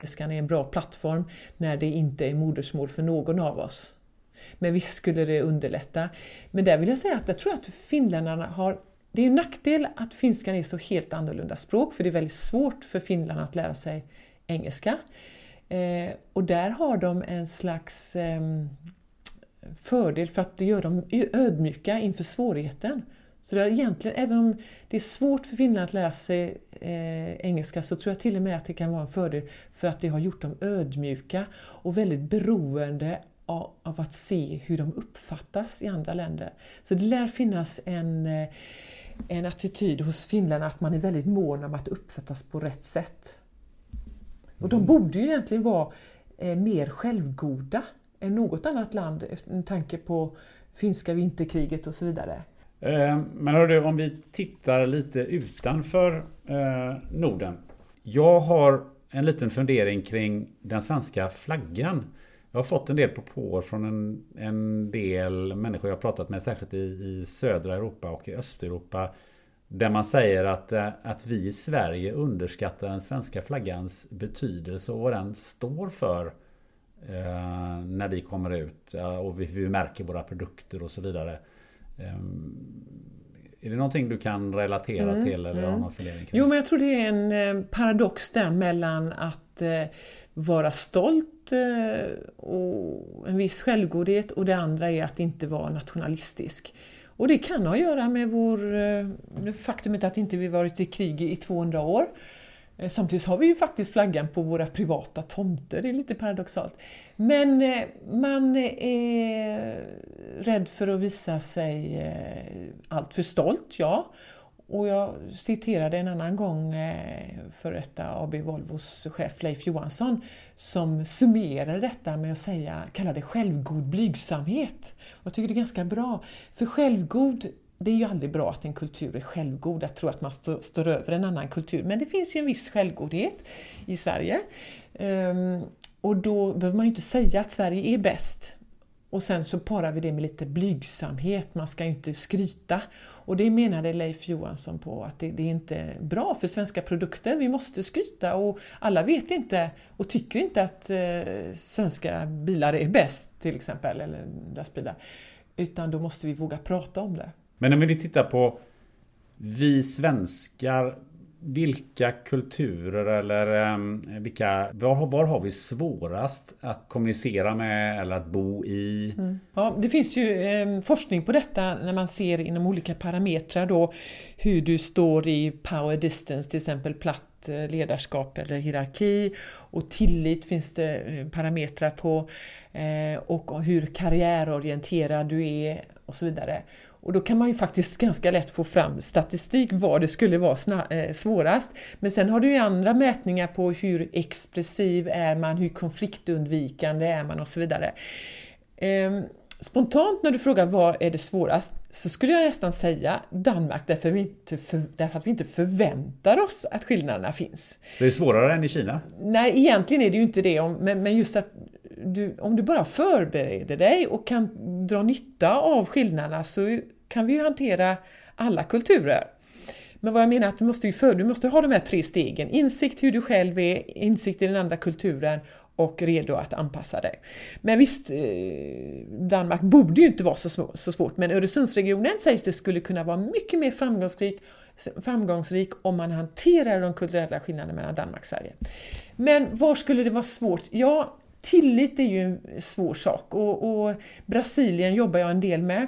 Engelskan är en bra plattform när det inte är modersmål för någon av oss. Men visst skulle det underlätta. Men där vill jag säga att jag tror att finländarna har det är en nackdel att finskan är så helt annorlunda språk för det är väldigt svårt för finländarna att lära sig engelska. Eh, och där har de en slags eh, fördel för att det gör dem ödmjuka inför svårigheten. Så det är egentligen, även om det är svårt för finländarna att lära sig eh, engelska så tror jag till och med att det kan vara en fördel för att det har gjort dem ödmjuka och väldigt beroende av, av att se hur de uppfattas i andra länder. Så det lär finnas en eh, en attityd hos finländarna att man är väldigt mån om att uppfattas på rätt sätt. Och de mm. borde ju egentligen vara eh, mer självgoda än något annat land med tanke på finska vinterkriget och så vidare. Eh, men hörru, om vi tittar lite utanför eh, Norden. Jag har en liten fundering kring den svenska flaggan. Jag har fått en del propåer från en, en del människor jag har pratat med, särskilt i, i södra Europa och i Östeuropa. Där man säger att, eh, att vi i Sverige underskattar den svenska flaggans betydelse och vad den står för eh, när vi kommer ut och vi, vi, märker våra produkter och så vidare. Eh, är det någonting du kan relatera mm, till eller mm. någon kring? Jo, men jag tror det är en eh, paradox där mellan att eh, vara stolt eh, och en viss självgodhet och det andra är att inte vara nationalistisk. Och det kan ha att göra med vår, faktumet att inte vi varit i krig i 200 år. Eh, samtidigt har vi ju faktiskt flaggan på våra privata tomter, det är lite paradoxalt. Men eh, man eh, är rädd för att visa sig alltför stolt, ja. Och jag citerade en annan gång för detta AB Volvos chef Leif Johansson som summerade detta med att säga, kalla det självgod blygsamhet. Jag tycker det är ganska bra, för självgod det är ju aldrig bra att en kultur är självgod, att tro att man stå, står över en annan kultur. Men det finns ju en viss självgodhet i Sverige. Um, och då behöver man ju inte säga att Sverige är bäst. Och sen så parar vi det med lite blygsamhet, man ska ju inte skryta. Och det menade Leif Johansson på att det, det, är inte bra för svenska produkter, vi måste skryta och alla vet inte och tycker inte att eh, svenska bilar är bäst till exempel, eller lastbilar. Utan då måste vi våga prata om det. Men om vi tittar på vi svenskar vilka kulturer eller um, vilka, var, var, har vi svårast att kommunicera med eller att bo i? Mm. Ja, det finns ju eh, forskning på detta när man ser inom olika parametrar då hur du står i power distance, till exempel platt eh, ledarskap eller hierarki och tillit finns det eh, parametrar på eh, och hur karriärorienterad du är och så vidare. Och då kan man ju faktiskt ganska lätt få fram statistik var det skulle vara eh, svårast. Men sen har du ju andra mätningar på hur expressiv är man, hur konfliktundvikande är man och så vidare. Ehm, spontant när du frågar var är det svårast så skulle jag nästan säga Danmark därför, vi inte för, därför att vi inte förväntar oss att skillnaderna finns. Det är svårare än i Kina? Nej, egentligen är det ju inte det, men, men just att du, om du bara förbereder dig och kan dra nytta av skillnaderna så kan vi ju hantera alla kulturer. Men vad jag menar är att du måste, ju för, du måste ha de här tre stegen. Insikt hur du själv är, insikt i den andra kulturen och redo att anpassa dig. Men visst, eh, Danmark borde ju inte vara så, så svårt, men Öresundsregionen sägs det skulle kunna vara mycket mer framgångsrik, framgångsrik om man hanterar de kulturella skillnaderna mellan Danmark och Sverige. Men var skulle det vara svårt? Ja, tillit är ju en svår sak och, och Brasilien jobbar jag en del med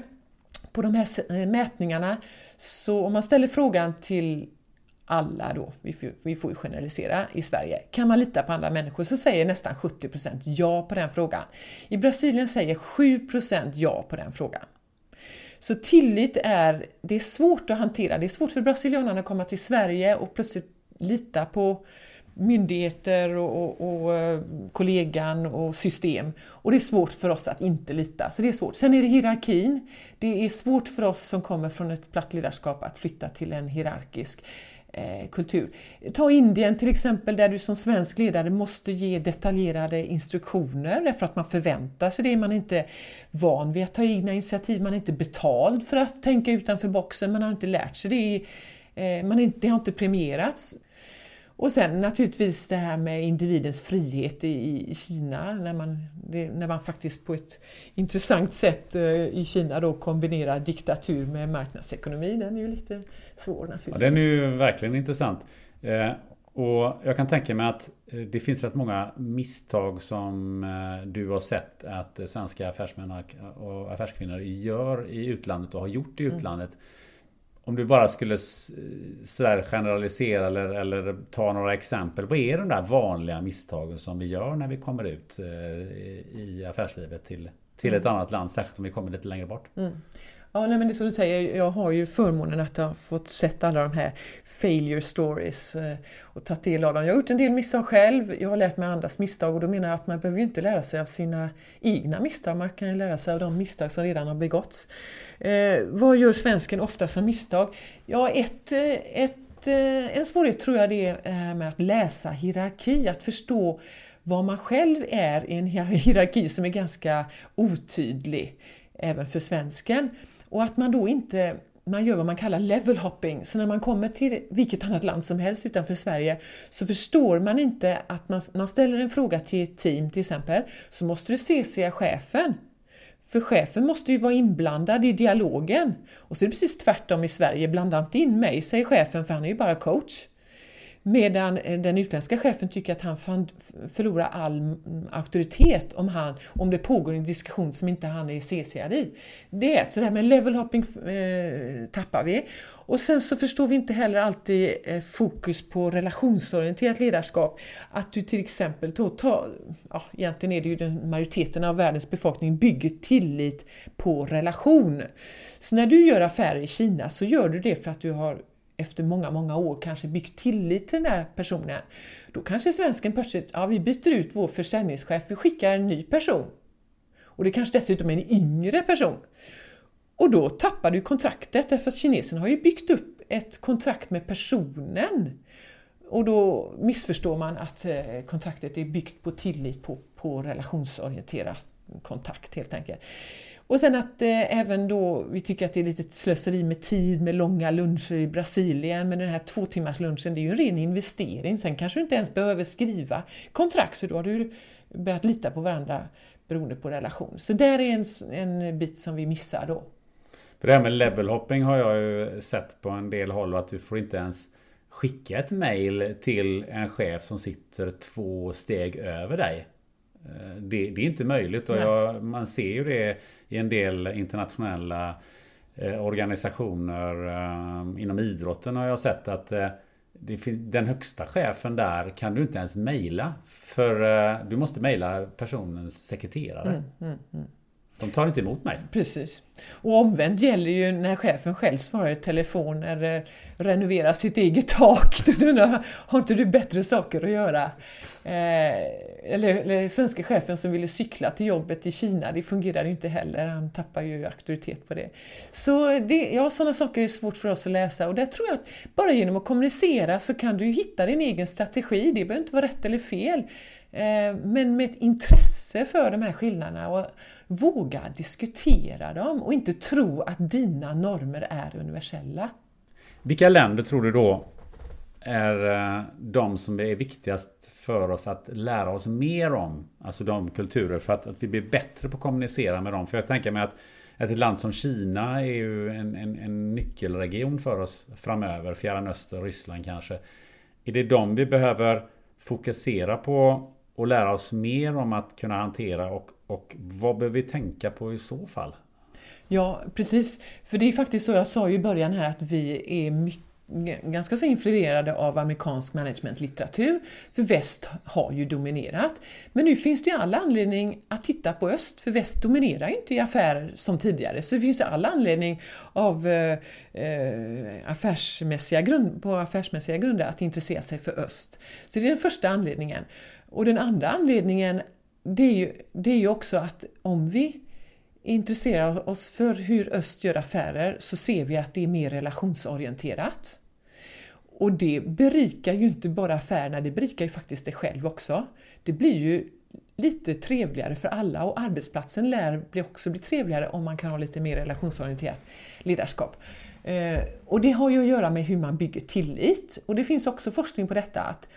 på de här eh, mätningarna. Så om man ställer frågan till alla då, vi får, vi får ju generalisera i Sverige, kan man lita på andra människor? Så säger nästan 70% ja på den frågan. I Brasilien säger 7% ja på den frågan. Så tillit är, det är svårt att hantera. Det är svårt för brasilianerna att komma till Sverige och plötsligt lita på myndigheter och, och, och, eh, kollegan och system. Och det är svårt för oss att inte lita. Så det är svårt. Sen är det hierarkin. Det är svårt för oss som kommer från ett platt ledarskap att flytta till en hierarkisk eh, kultur. Ta Indien till exempel där du som svensk ledare måste ge detaljerade instruktioner därför att man förväntar sig det. Man är inte van vid att ta egna initiativ, man är inte betald för att tänka utanför boxen, man har inte lärt sig det. Eh, man är inte, det har inte premierats. Och sen naturligtvis det här med individens frihet i, i Kina när man, det, när man faktiskt på ett intressant sätt uh, i Kina då kombinerar diktatur med marknadsekonomi. Den är ju lite svår naturligtvis. Ja, den är ju verkligen intressant. Eh, och jag kan tänka mig att eh, det finns rätt många misstag som eh, du har sett att svenska affärsmän och affärskvinnor gör i utlandet och har gjort i mm. utlandet. Mm om du bara skulle sådär generalisera eller, eller ta några exempel. Vad är de där vanliga misstagen som vi gör när vi kommer ut eh, i affärslivet till, till ett mm. annat land, särskilt om vi kommer lite längre bort? Mm. Ja, nej, men det är som du säger, jag har ju förmånen att ha fått sett alla de här failure stories eh, och tagit del av dem. Jag har gjort en del misstag själv, jag har lärt mig andras misstag och då menar jag att man behöver ju inte lära sig av sina egna misstag, man kan ju lära sig av de misstag som redan har begåtts. Eh, vad gör svensken ofta som misstag? Ja, ett, eh, ett, eh, en svårighet tror jag det är med att läsa hierarki, att förstå vad man själv är i en hierarki som är ganska otydlig även för svensken. Och att man då inte man gör vad man kallar level hopping. Så när man kommer till vilket annat land som helst utanför Sverige så förstår man inte att man, man ställer en fråga till ett team till exempel så måste du CCa chefen. För chefen måste ju vara inblandad i dialogen. Och så är det precis tvärtom i Sverige, blanda inte in mig, säger chefen, för han är ju bara coach. Medan eh, den utländska chefen tycker att han förlorar all auktoritet om, han, om det pågår en diskussion som inte han är CCad i. Det är så det här med level hopping eh, tappar vi. Och sen så förstår vi inte heller alltid eh, fokus på relationsorienterat ledarskap. Att du till exempel, då ta, ja, egentligen är det ju den majoriteten av världens befolkning bygger tillit på relation. Så när du gör affärer i Kina så gör du det för att du har efter många, många år kanske byggt tillit till den här personen. Då kanske svensken plötsligt, ja vi byter ut vår försäljningschef, vi skickar en ny person. Och det kanske dessutom är en yngre person. Och då tappar du kontraktet därför att kinesen har ju byggt upp ett kontrakt med personen. Och då missförstår man att eh, kontraktet är byggt på tillit på, på relationsorienterad kontakt helt enkelt. Och sen att eh, även då vi tycker att det är lite slöseri med tid med långa luncher i Brasilien, men den här två timmars lunchen det är ju en ren investering. Sen kanske du inte ens behöver skriva kontrakt för då har du börjat lita på varandra beroende på relation. Så där är en, en bit som vi missar då. För det här med levelhopping har jag ju sett på en del håll att du får inte ens skicka ett mail till en chef som sitter två steg över dig. Eh, det, det, är inte möjligt och jag, man ser ju det i en del internationella eh, organisationer eh, inom idrotten har jag sett att den högsta chefen där kan du inte ens mejla. För du måste mejla personens sekreterare. Mm, mm, mm. De tar inte emot mig. Precis. Och omvänt gäller ju när chefen själv svarar i telefon eller renoverar sitt eget tak. Har inte du bättre saker att göra? Eh, eller, eller svenska chefen som ville cykla till jobbet i Kina, det fungerar inte heller. Han tappar ju auktoritet på det. Så det, ja, sådana saker är svårt för oss att läsa och där tror jag att bara genom att kommunicera så kan du hitta din egen strategi. Det behöver inte vara rätt eller fel. Eh, men med ett intresse för de här skillnaderna och våga diskutera dem och inte tro att dina normer är universella. Vilka länder tror du då är eh, de som är viktigast för oss att lära oss mer om? Alltså de kulturer för att, att vi blir bättre på att kommunicera med dem. För jag tänker mig att ett land som Kina är ju en, en, en nyckelregion för oss framöver. Fjärran Östern, Ryssland kanske. Är det de vi behöver fokusera på och lära oss mer om att kunna hantera och, och vad behöver vi tänka på i så fall? Ja, precis. För det är faktiskt så, jag sa ju i början här att vi är mycket ganska så influerade av amerikansk managementlitteratur, för väst har ju dominerat. Men nu finns det ju all anledning att titta på öst, för väst dominerar ju inte i affärer som tidigare. Så det finns ju all anledning av eh, eh affärsmässiga grund, på affärsmässiga grunder att intressera sig för öst. Så det är den första anledningen. Och den andra anledningen det är ju, det är ju också att om vi intresserar oss för hur öst gör affärer så ser vi att det är mer relationsorienterat. Och det berikar ju inte bara affärerna, det berikar ju faktiskt dig själv också. Det blir ju lite trevligare för alla och arbetsplatsen lär också bli trevligare om man kan ha lite mer relationsorienterat ledarskap. Eh, och det har ju att göra med hur man bygger tillit. Och det finns också forskning på detta att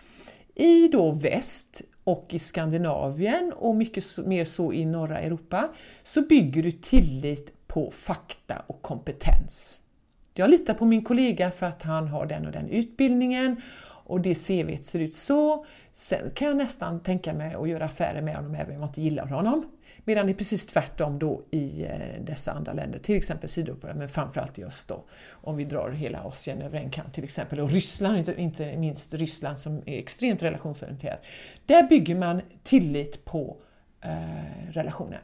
i då väst och i Skandinavien och mycket mer så i norra Europa så bygger du tillit på fakta och kompetens. Jag litar på min kollega för att han har den och den utbildningen och det CV ser ut så. Sen kan jag nästan tänka mig att göra affärer med honom även om jag inte gillar honom. Medan det är precis tvärtom då i eh, dessa andra länder, till exempel Sydeuropa, men framförallt i öst då. Om vi drar hela Asien över en kant till exempel, och Ryssland, inte, inte minst Ryssland som är extremt relationsorienterat. Där bygger man tillit på eh, relationer.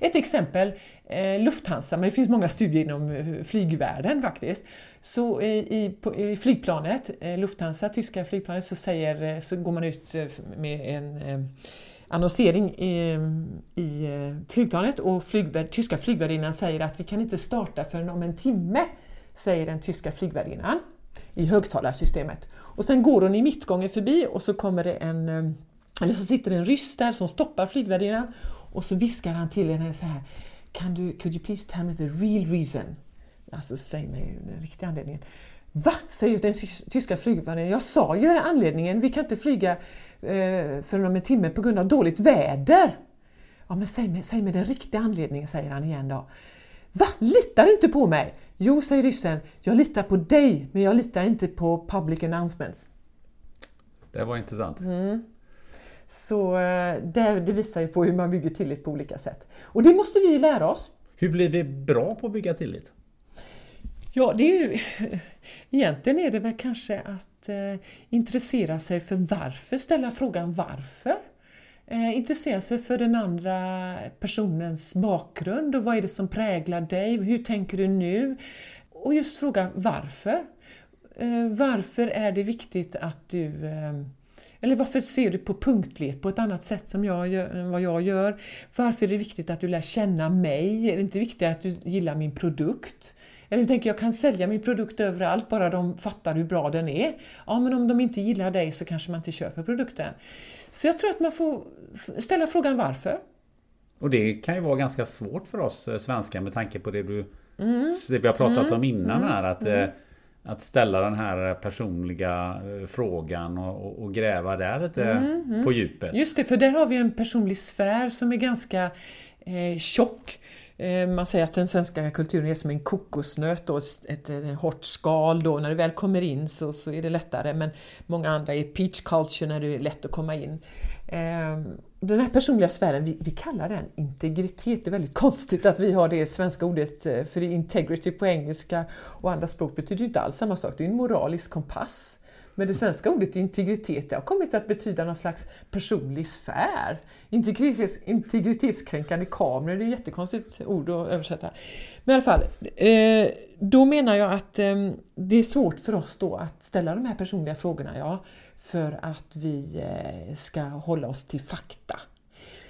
Ett exempel, eh, Lufthansa, men det finns många studier inom eh, flygvärlden faktiskt. Så i, i, på, i flygplanet, eh, Lufthansa, tyska flygplanet, så, säger, så går man ut med en annonsering i, i eh, flygplanet och flygvärd, tyska flygvärdinnan säger att vi kan inte starta förrän om en timme, säger den tyska flygvärdinnan i högtalarsystemet. Och sen går hon i mittgången förbi och så kommer det en, eh, eller så sitter en ryss där som stoppar flygvärdinnan och så viskar han till henne så här Can du, could you please tell me the real reason? Alltså säg mig den riktiga anledningen. Va? säger den tyska flygvärdinnan. Jag sa ju anledningen, vi kan inte flyga eh, för om en timme på grund av dåligt väder. Ja, men säg mig, säg mig den riktiga anledningen, säger han igen då. Va? Litar du inte på mig? Jo, säger ryssen, jag litar på dig, men jag litar inte på public announcements. Det var intressant. Mm. Så eh, det, det, visar ju på hur man bygger tillit på olika sätt. Och det måste vi lära oss. Hur blir vi bra på att bygga tillit? Ja, det är ju... Egentligen är det väl kanske att eh, intressera sig för varför, ställa frågan varför. Eh, intressera sig för den andra personens bakgrund och vad är det som präglar dig? Hur tänker du nu? Och just fråga varför. Eh, varför är det viktigt att du eh, eller varför ser du på punktlighet på ett annat sätt som jag gör, än vad jag gör? Varför är det viktigt att du lär känna mig? Är det inte viktigt att du gillar min produkt? Eller tänker jag kan sälja min produkt överallt bara de fattar hur bra den är. Ja, men om de inte gillar dig så kanske man inte köper produkten. Så jag tror att man får ställa frågan varför. Och det kan ju vara ganska svårt för oss eh, svenskar med tanke på det du mm. det vi har pratat mm. om innan mm. här. Att, mm. att ställa den här personliga eh, frågan och, och gräva där lite mm, mm. på djupet. Just det, för där har vi en personlig sfär som är ganska eh, tjock. Eh, man säger att den svenska kulturen är som en kokosnöt, då, ett, ett, ett hårt skal. Då. När du väl kommer in så, så är det lättare, men många andra är peach culture när det är lätt att komma in. Eh, den här personliga sfären, vi, vi, kallar den integritet. Det är väldigt konstigt att vi har det svenska ordet, eh, för integrity på engelska och andra språk betyder ju inte alls samma sak. Det är en moralisk kompass. Men det svenska ordet integritet det har kommit att betyda någon slags personlig sfär. Integritets, integritetskränkande kameror, det är ett jättekonstigt ord att översätta. Men i alla fall, eh, då menar jag att eh, det är svårt för oss då att ställa de här personliga frågorna, ja, för att vi eh, ska hålla oss till fakta.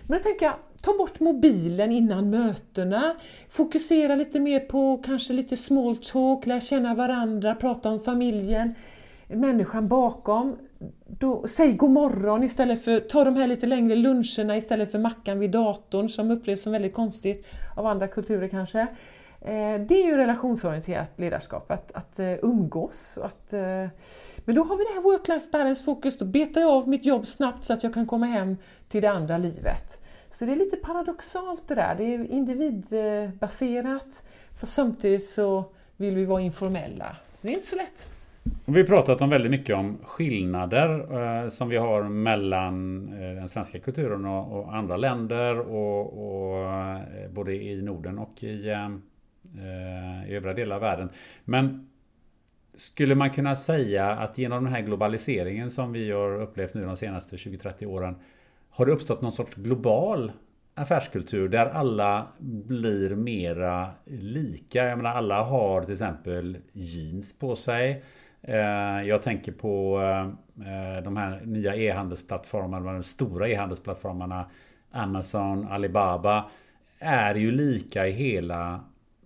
Men då tänker jag, ta bort mobilen innan mötena, fokusera lite mer på kanske lite small talk, lära känna varandra, prata om familjen människan bakom. Då, säg god morgon istället för, ta de här lite längre luncherna istället för mackan vid datorn som upplevs som väldigt konstigt av andra kulturer kanske. Eh, det är ju relationsorienterat ledarskap, att, att uh, umgås. Att, eh, men då har vi det här work-life balance fokus, då betar jag av mitt jobb snabbt så att jag kan komma hem till det andra livet. Så det är lite paradoxalt det där, det är individbaserat, för samtidigt så vill vi vara informella. Det är inte så lätt. Vi har pratat om väldigt mycket om skillnader eh, som vi har mellan eh, den svenska kulturen och, och andra länder och, och eh, både i Norden och i, eh, eh i övriga delar av världen. Men skulle man kunna säga att genom den här globaliseringen som vi har upplevt nu de senaste 20-30 åren har det uppstått någon sorts global affärskultur där alla blir mera lika. Jag menar alla har till exempel jeans på sig. Eh, jag tänker på eh, de här nya e-handelsplattformarna, de stora e-handelsplattformarna Amazon, Alibaba är ju lika i hela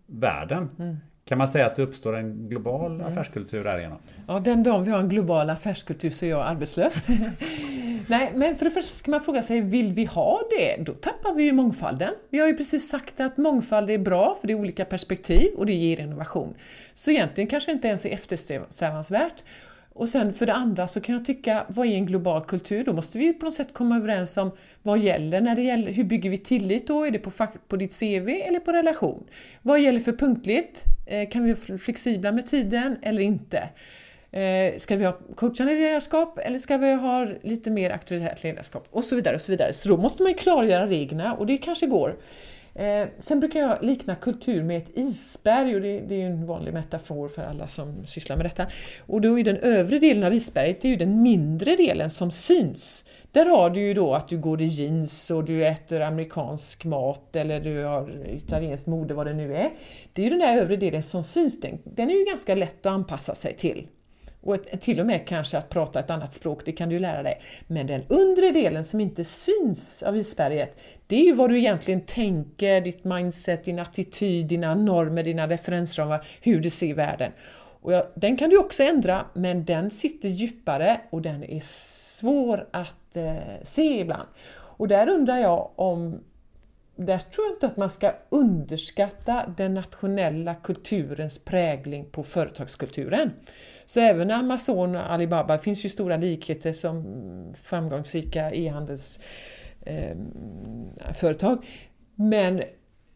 världen. Mm. Kan man säga att det uppstår en global mm. affärskultur därigenom? Ja, den dagen vi har en global affärskultur så är jag arbetslös. Nej, men för det första ska man fråga sig, vill vi ha det? Då tappar vi ju mångfalden. Vi har ju precis sagt att mångfald är bra för det är olika perspektiv och det ger innovation. Så egentligen kanske det inte ens är eftersträvansvärt. Och sen för det andra så kan jag tycka, vad är en global kultur? Då måste vi på något sätt komma överens om vad gäller när det gäller, hur bygger vi tillit då? Är det på, på ditt CV eller på relation? Vad gäller för punktlighet? Eh, kan vi vara flexibla med tiden eller inte? Eh, ska vi ha coachande ledarskap eller ska vi ha lite mer auktoritärt ledarskap? Och så vidare och så vidare. Så då måste man ju klargöra reglerna och det kanske går. Eh, sen brukar jag likna kultur med ett isberg och det, det är en vanlig metafor för alla som sysslar med detta. Och då är den övre delen av isberget det är ju den mindre delen som syns. Där har du ju då att du går i jeans och du äter amerikansk mat eller du har italienskt mode, vad det nu är. Det är ju den där övre delen som syns. Den, den är ju ganska lätt att anpassa sig till. Och ett, till och med kanske att prata ett annat språk, det kan du lära dig. Men den undre delen som inte syns av isberget, det är ju vad du egentligen tänker, ditt mindset, din attityd, dina normer, dina referensramar, hur du ser världen. Och ja, den kan du också ändra, men den sitter djupare och den är svår att eh, se ibland. Och där undrar jag om där tror jag inte att man ska underskatta den nationella kulturens prägling på företagskulturen. Så även Amazon och Alibaba finns ju stora likheter som framgångsrika e-handelsföretag. Ehm, eh, Men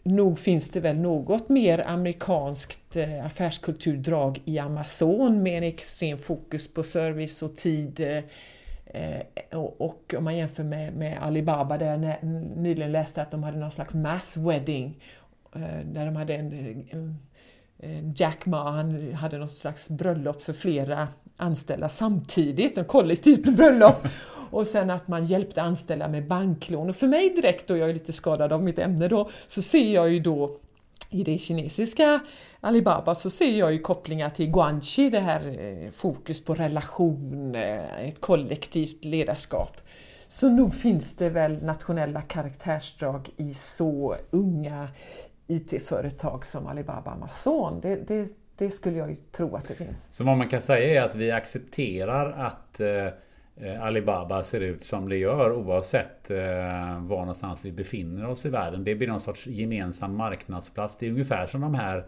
nog finns det väl något mer amerikanskt eh, affärskulturdrag i Amazon med en extrem fokus på service och tid. Eh, och om man jämför med, med Alibaba där jag nyligen läste att de hade någon slags mass wedding eh, där de hade en, en Eh, Jack Ma han hade något slags bröllop för flera anställda samtidigt, ett kollektivt bröllop. Och sen att man hjälpte anställda med banklån. Och för mig direkt, och jag är lite skadad av mitt ämne då, så ser jag ju då i det kinesiska Alibaba så ser jag ju kopplingar till Guanxi, det här eh, fokus på relation, ett kollektivt ledarskap. Så nog finns det väl nationella karaktärsdrag i så unga IT-företag som Alibaba Amazon. Det, det, det, skulle jag ju tro att det finns. Så vad man kan säga är att vi accepterar att eh, Alibaba ser ut som det gör oavsett eh, var någonstans vi befinner oss i världen. Det blir någon sorts gemensam marknadsplats. Det är ungefär som de här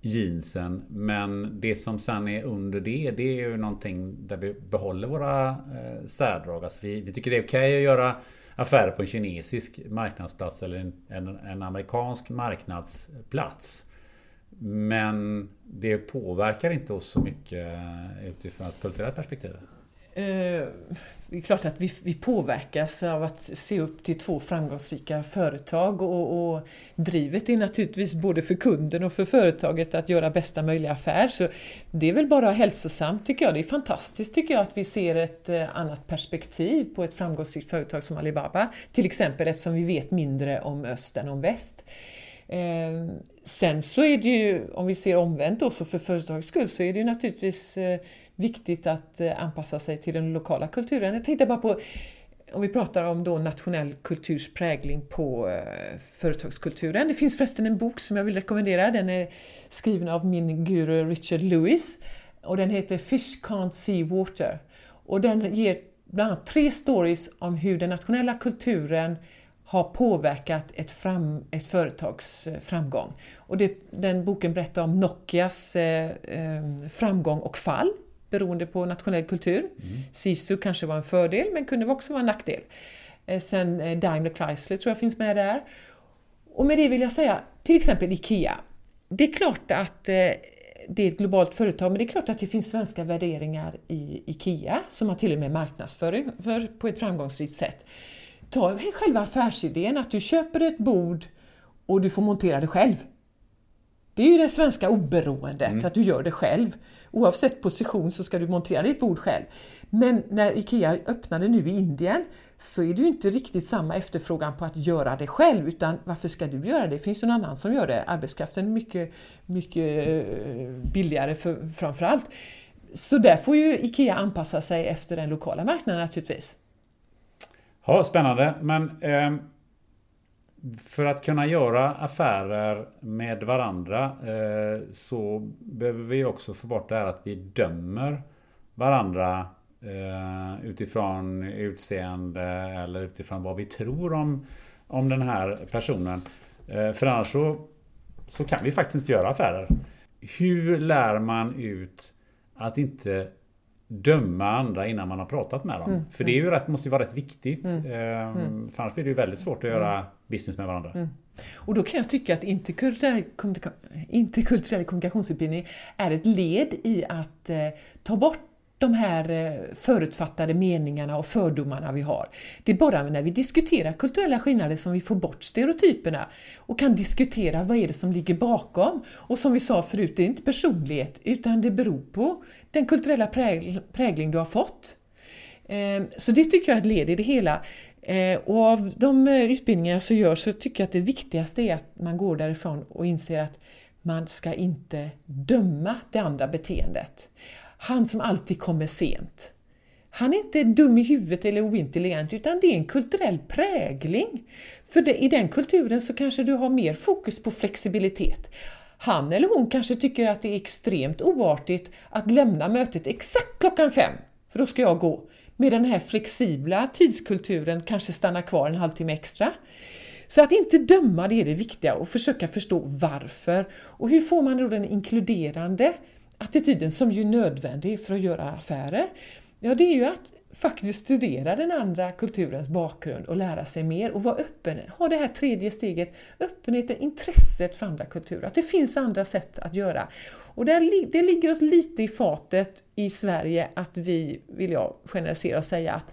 jeansen. Men det som sen är under det, det är ju någonting där vi behåller våra eh, särdrag. Alltså vi, vi tycker det är okej okay att göra affärer på en kinesisk marknadsplats eller en, en, en amerikansk marknadsplats. Men det påverkar inte oss så mycket utifrån ett kulturellt perspektiv. Eh, det är klart att vi, vi påverkas av att se upp till två framgångsrika företag och, och, drivet är naturligtvis både för kunden och för företaget att göra bästa möjliga affär. Så det är väl bara hälsosamt tycker jag. Det är fantastiskt tycker jag att vi ser ett eh, annat perspektiv på ett framgångsrikt företag som Alibaba. Till exempel eftersom vi vet mindre om öst än om väst. Eh, sen så är det ju, om vi ser omvänt då, så för företagets skull så är det ju naturligtvis viktigt att eh, anpassa sig till den lokala kulturen. Jag tänkte bara på om vi pratar om då nationell kulturs prägling på eh, företagskulturen. Det finns förresten en bok som jag vill rekommendera. Den är skriven av min guru Richard Lewis och den heter Fish Can't See Water. Och den ger bland annat tre stories om hur den nationella kulturen har påverkat ett, fram, ett företags eh, framgång. Och det, den boken berättar om Nokias eh, framgång och fall beroende på nationell kultur. Mm. SISU kanske var en fördel men kunde också vara en nackdel. Eh, sen eh, Daimler Chrysler tror jag finns med där. Och med det vill jag säga, till exempel IKEA. Det är klart att eh, det är ett globalt företag, men det är klart att det finns svenska värderingar i IKEA som man till och med marknadsför för på ett framgångsrikt sätt. Ta själva affärsidén att du köper ett bord och du får montera det själv. Det är ju det svenska oberoendet, mm. att du gör det själv oavsett position så ska du montera ditt bord själv. Men när IKEA öppnade nu i Indien så är det ju inte riktigt samma efterfrågan på att göra det själv utan varför ska du göra det? Det finns ju någon annan som gör det. Arbetskraften är mycket, mycket eh, billigare för, framförallt. Så där får ju IKEA anpassa sig efter den lokala marknaden naturligtvis. Ja, spännande. Men eh, för att kunna göra affärer med varandra eh, så behöver vi också få bort det här att vi dömer varandra eh, utifrån utseende eller utifrån vad vi tror om, om den här personen. Eh, för annars så, så kan vi faktiskt inte göra affärer. Hur lär man ut att inte döma andra innan man har pratat med dem. Mm, för det är ju rätt, måste ju vara rätt viktigt. Mm, ehm, mm. För annars blir det ju väldigt svårt att göra mm business med varandra. Mm. Och då kan jag tycka att interkulturell, interkulturell kommunikationsutbildning är ett led i att eh, ta bort de här eh, förutfattade meningarna och fördomarna vi har. Det är bara när vi diskuterar kulturella skillnader som vi får bort stereotyperna och kan diskutera vad är det som ligger bakom. Och som vi sa förut, det är inte personlighet utan det beror på den kulturella prägling du har fått. Ehm, så det tycker jag är ett led i det hela. Eh, och av de eh, utbildningar som görs så tycker jag att det viktigaste är att man går därifrån och inser att man ska inte döma det andra beteendet. Han som alltid kommer sent. Han är inte dum i huvudet eller ointelligent utan det är en kulturell prägling. För det, i den kulturen så kanske du har mer fokus på flexibilitet. Han eller hon kanske tycker att det är extremt oartigt att lämna mötet exakt klockan fem, för då ska jag gå. Med den här flexibla tidskulturen kanske stanna kvar en halvtimme extra. Så att inte döma det är det viktiga och försöka förstå varför. Och hur får man då den inkluderande attityden som ju är nödvändig för att göra affärer, ja det är ju att faktiskt studera den andra kulturens bakgrund och lära sig mer och vara öppen. Ha det här tredje steget, öppenheten, intresset för andra kulturer. Att det finns andra sätt att göra. Och där, det ligger oss lite i fatet i Sverige att vi, vill jag generalisera och säga, att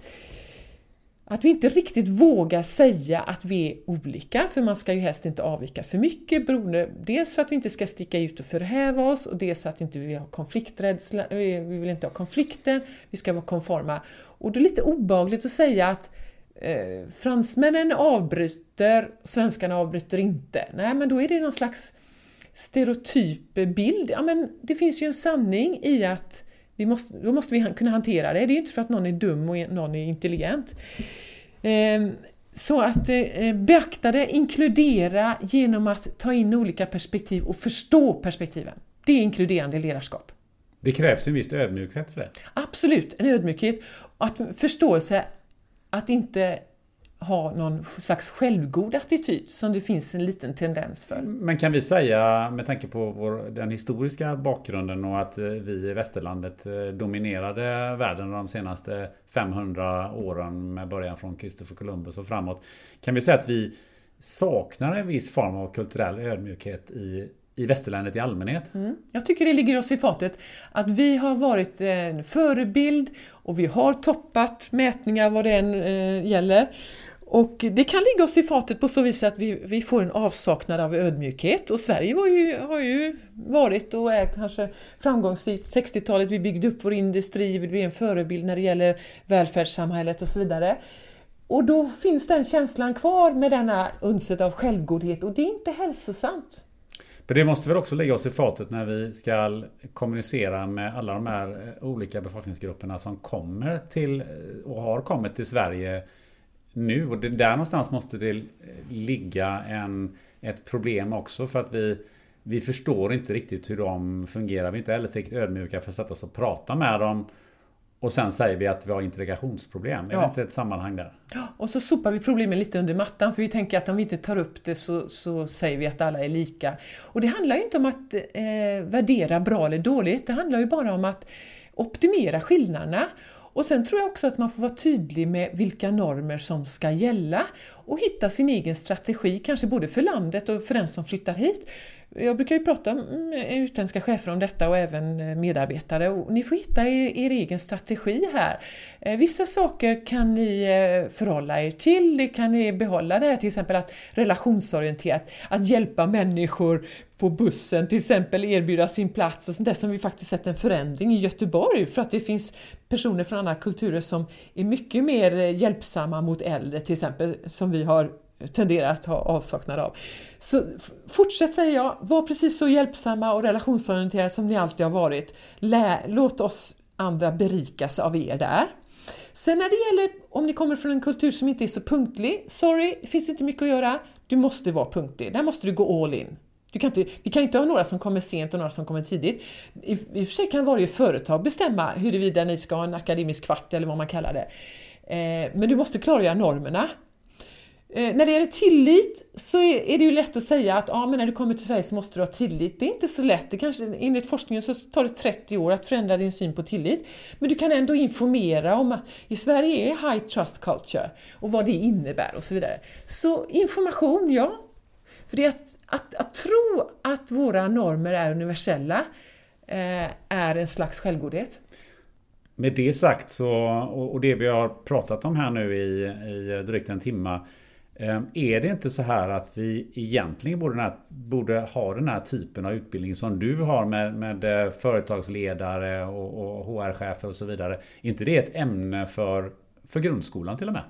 att vi inte riktigt vågar säga att vi är olika, för man ska ju helst inte avvika för mycket, beroende, dels för att vi inte ska sticka ut och förhäva oss och dels för att inte vi inte har konflikträdsla, eh, vi vill inte ha konflikter, vi ska vara konforma. Och det är lite obagligt att säga att eh, fransmännen avbryter, svenskarna avbryter inte. Nej, men då är det någon slags stereotyp bild. Ja, men det finns ju en sanning i att vi måste, då måste vi kunna hantera det. Det är inte för att någon är dum och någon är intelligent. Ehm, så att eh, beakta det, inkludera genom att ta in olika perspektiv och förstå perspektiven. Det är inkluderande ledarskap. Det krävs en viss ödmjukhet för det? Absolut, en ödmjukhet. Att förståelse att inte ha någon slags självgod attityd som det finns en liten tendens för. Men kan vi säga med tanke på vår, den historiska bakgrunden och att eh, vi i västerlandet eh, dominerade världen de senaste 500 åren med början från Christopher Columbus och framåt. Kan vi säga att vi saknar en viss form av kulturell ödmjukhet i i västerlandet i allmänhet. Mm. Jag tycker det ligger oss i fatet att vi har varit en förebild och vi har toppat mätningar vad det än eh, gäller. Och det kan ligga oss i fatet på så vis att vi, vi får en avsaknad av ödmjukhet och Sverige var ju, har ju varit och är kanske framgångsrikt 60-talet, vi byggde upp vår industri, vi blev en förebild när det gäller välfärdssamhället och så vidare. Och då finns den känslan kvar med denna unset av självgodhet och det är inte hälsosamt. Men det måste väl också ligga oss i fatet när vi ska kommunicera med alla de här olika befolkningsgrupperna som kommer till och har kommit till Sverige nu. Och det, där någonstans måste det ligga en, ett problem också för att vi vi förstår inte riktigt hur de fungerar. Vi är inte heller riktigt ödmjuka för att sätta oss och prata med dem. Och sen säger vi att vi har integrationsproblem. Är ja. det inte ett sammanhang där? Och så sopar vi problemen lite under mattan för vi tänker att om vi inte tar upp det så, så säger vi att alla är lika. Och det handlar ju inte om att eh, värdera bra eller dåligt. Det handlar ju bara om att optimera skillnaderna. Och sen tror jag också att man får vara tydlig med vilka normer som ska gälla och hitta sin egen strategi, kanske både för landet och för den som flyttar hit. Jag brukar ju prata med utländska chefer om detta och även medarbetare och ni får hitta er, er egen strategi här. Eh, vissa saker kan ni eh, förhålla er till, det kan ni behålla det här till exempel att relationsorienterat, att hjälpa människor på bussen till exempel erbjuda sin plats och sånt där som vi faktiskt sett en förändring i Göteborg för att det finns personer från andra kulturer som är mycket mer eh, hjälpsamma mot äldre till exempel som vi har tenderat att ha avsaknad av. Så fortsätt säger jag, var precis så hjälpsamma och relationsorienterade som ni alltid har varit. Lä, låt oss andra berikas av er där. Sen när det gäller om ni kommer från en kultur som inte är så punktlig, sorry, det finns inte mycket att göra. Du måste vara punktlig, där måste du gå all in. Du kan inte, vi kan inte ha några som kommer sent och några som kommer tidigt. I, I och för sig kan varje företag bestämma huruvida ni ska ha en akademisk kvart eller vad man kallar det. Eh, men du måste klargöra normerna. Eh, när det gäller tillit så är, är, det ju lätt att säga att ah, men när du kommer till Sverige så måste du ha tillit. Det är inte så lätt. Det kanske, enligt forskningen så tar det 30 år att förändra din syn på tillit. Men du kan ändå informera om att i Sverige är high trust culture och vad det innebär och så vidare. Så information, ja. För det att, att, att tro att våra normer är universella eh, är en slags självgodhet. Med det sagt så, och det vi har pratat om här nu i, i drygt en timme eh, är det inte så här att vi egentligen borde, borde ha den här typen av utbildning som du har med, med eh, företagsledare och, och HR-chefer och så vidare? Är inte det ett ämne för, för grundskolan till och med?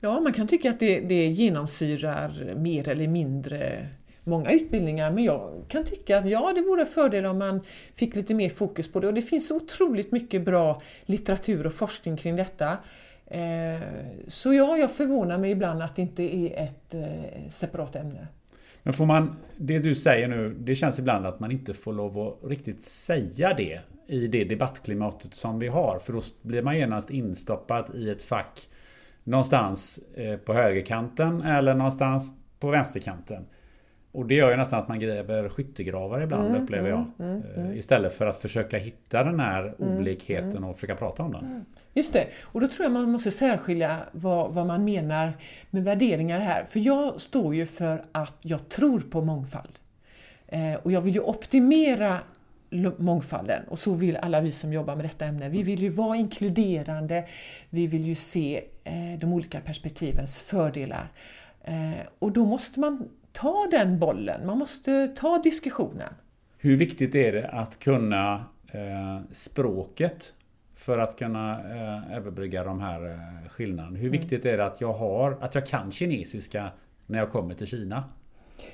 Ja, man kan tycka att det, det genomsyrar mer eller mindre många utbildningar men jag kan tycka att ja, det vore en fördel om man fick lite mer fokus på det och det finns otroligt mycket bra litteratur och forskning kring detta. Eh, så ja, jag förvånar mig ibland att det inte är ett eh, separat ämne. Men får man, det du säger nu, det känns ibland att man inte får lov att riktigt säga det i det debattklimatet som vi har. För då blir man genast instoppad i ett fack någonstans eh, på högerkanten eller någonstans på vänsterkanten. Och det gör ju nästan att man gräver skyttegravar ibland mm, upplever jag. Mm, mm, mm. Eh, istället för att försöka hitta den här mm, olikheten mm. och försöka prata om den. Just det, och då tror jag man måste särskilja vad, vad man menar med värderingar här. För jag står ju för att jag tror på mångfald. Eh, och jag vill ju optimera mångfalden och så vill alla vi som jobbar med detta ämne. Vi vill ju vara inkluderande, vi vill ju se de olika perspektivens fördelar. Eh, och då måste man ta den bollen, man måste ta diskussionen. Hur viktigt är det att kunna eh, språket för att kunna eh, överbrygga de här eh, skillnaderna? Hur mm. viktigt är det att jag, har, att jag kan kinesiska när jag kommer till Kina?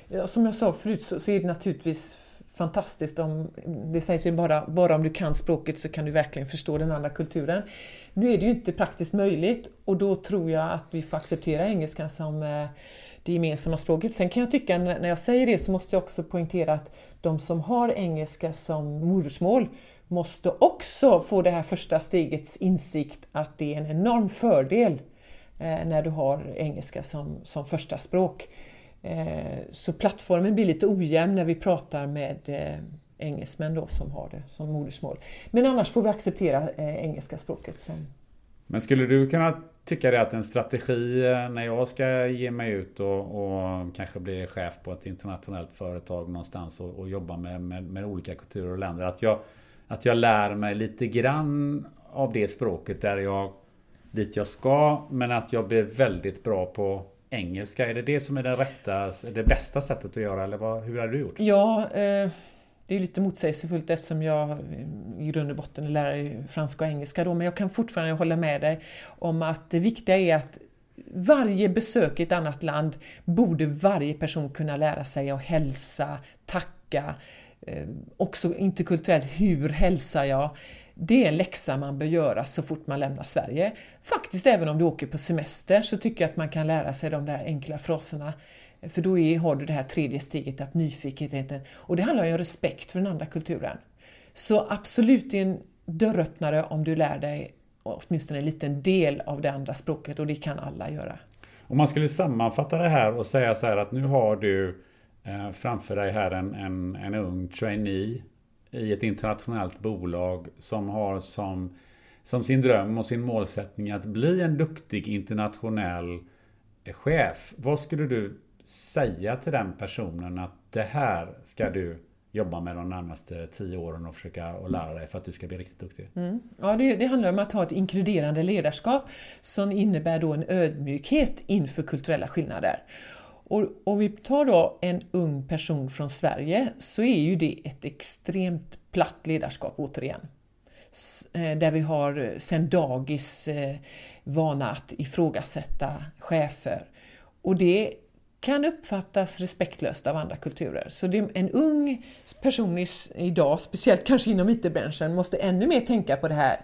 Ja, som jag sa förut så, så är det naturligtvis fantastiskt om, det sägs ju bara, bara om du kan språket så kan du verkligen förstå den andra kulturen. Nu är det ju inte praktiskt möjligt och då tror jag att vi får acceptera engelskan som eh, det gemensamma språket. Sen kan jag tycka när jag säger det så måste jag också poängtera att de som har engelska som modersmål måste också få det här första stegets insikt att det är en enorm fördel eh, när du har engelska som, som första språk. Eh, så plattformen blir lite ojämn när vi pratar med eh, engelsmän då som har det som modersmål. Men annars får vi acceptera eh, engelska språket. Som... Men skulle du kunna tycka det att en strategi när jag ska ge mig ut och, och kanske bli chef på ett internationellt företag någonstans och, och jobba med, med, med, olika kulturer och länder. Att jag, att jag lär mig lite grann av det språket där jag dit jag ska men att jag blir väldigt bra på engelska. Är det det som är det rätta, det bästa sättet att göra eller vad, hur har du gjort? Ja, eh, det är lite motsägelsefullt eftersom jag eh, i grund och botten är lärare i franska och engelska då, men jag kan fortfarande hålla med dig om att det viktiga är att varje besök i ett annat land borde varje person kunna lära sig att hälsa, tacka, eh, också interkulturellt, hur hälsar jag? Det är en läxa man bör göra så fort man lämnar Sverige. Faktiskt även om du åker på semester så tycker jag att man kan lära sig de där enkla fraserna. För då är, har du det här tredje steget, att nyfikenheten. Och det handlar ju om respekt för den andra kulturen. Så absolut det är en dörröppnare om du lär dig åtminstone en liten del av det andra språket och det kan alla göra. Om man skulle sammanfatta det här och säga så här att nu har du eh, framför dig här en, en, en ung trainee i ett internationellt bolag som har som, som sin dröm och sin målsättning att bli en duktig internationell chef. Vad skulle du säga till den personen att det här ska du jobba med de närmaste tio åren och försöka och lära dig för att du ska bli riktigt duktig? Mm. Ja, det, det, handlar om att ha ett inkluderande ledarskap som innebär då en ödmjukhet inför kulturella skillnader. Och om vi tar då en ung person från Sverige så är ju det ett extremt platt ledarskap återigen. Eh, där vi har eh, sedan dagis eh, vana att ifrågasätta chefer. Och det kan uppfattas respektlöst av andra kulturer. Så det, en ung person idag, speciellt kanske inom IT-branschen, måste ännu mer tänka på det här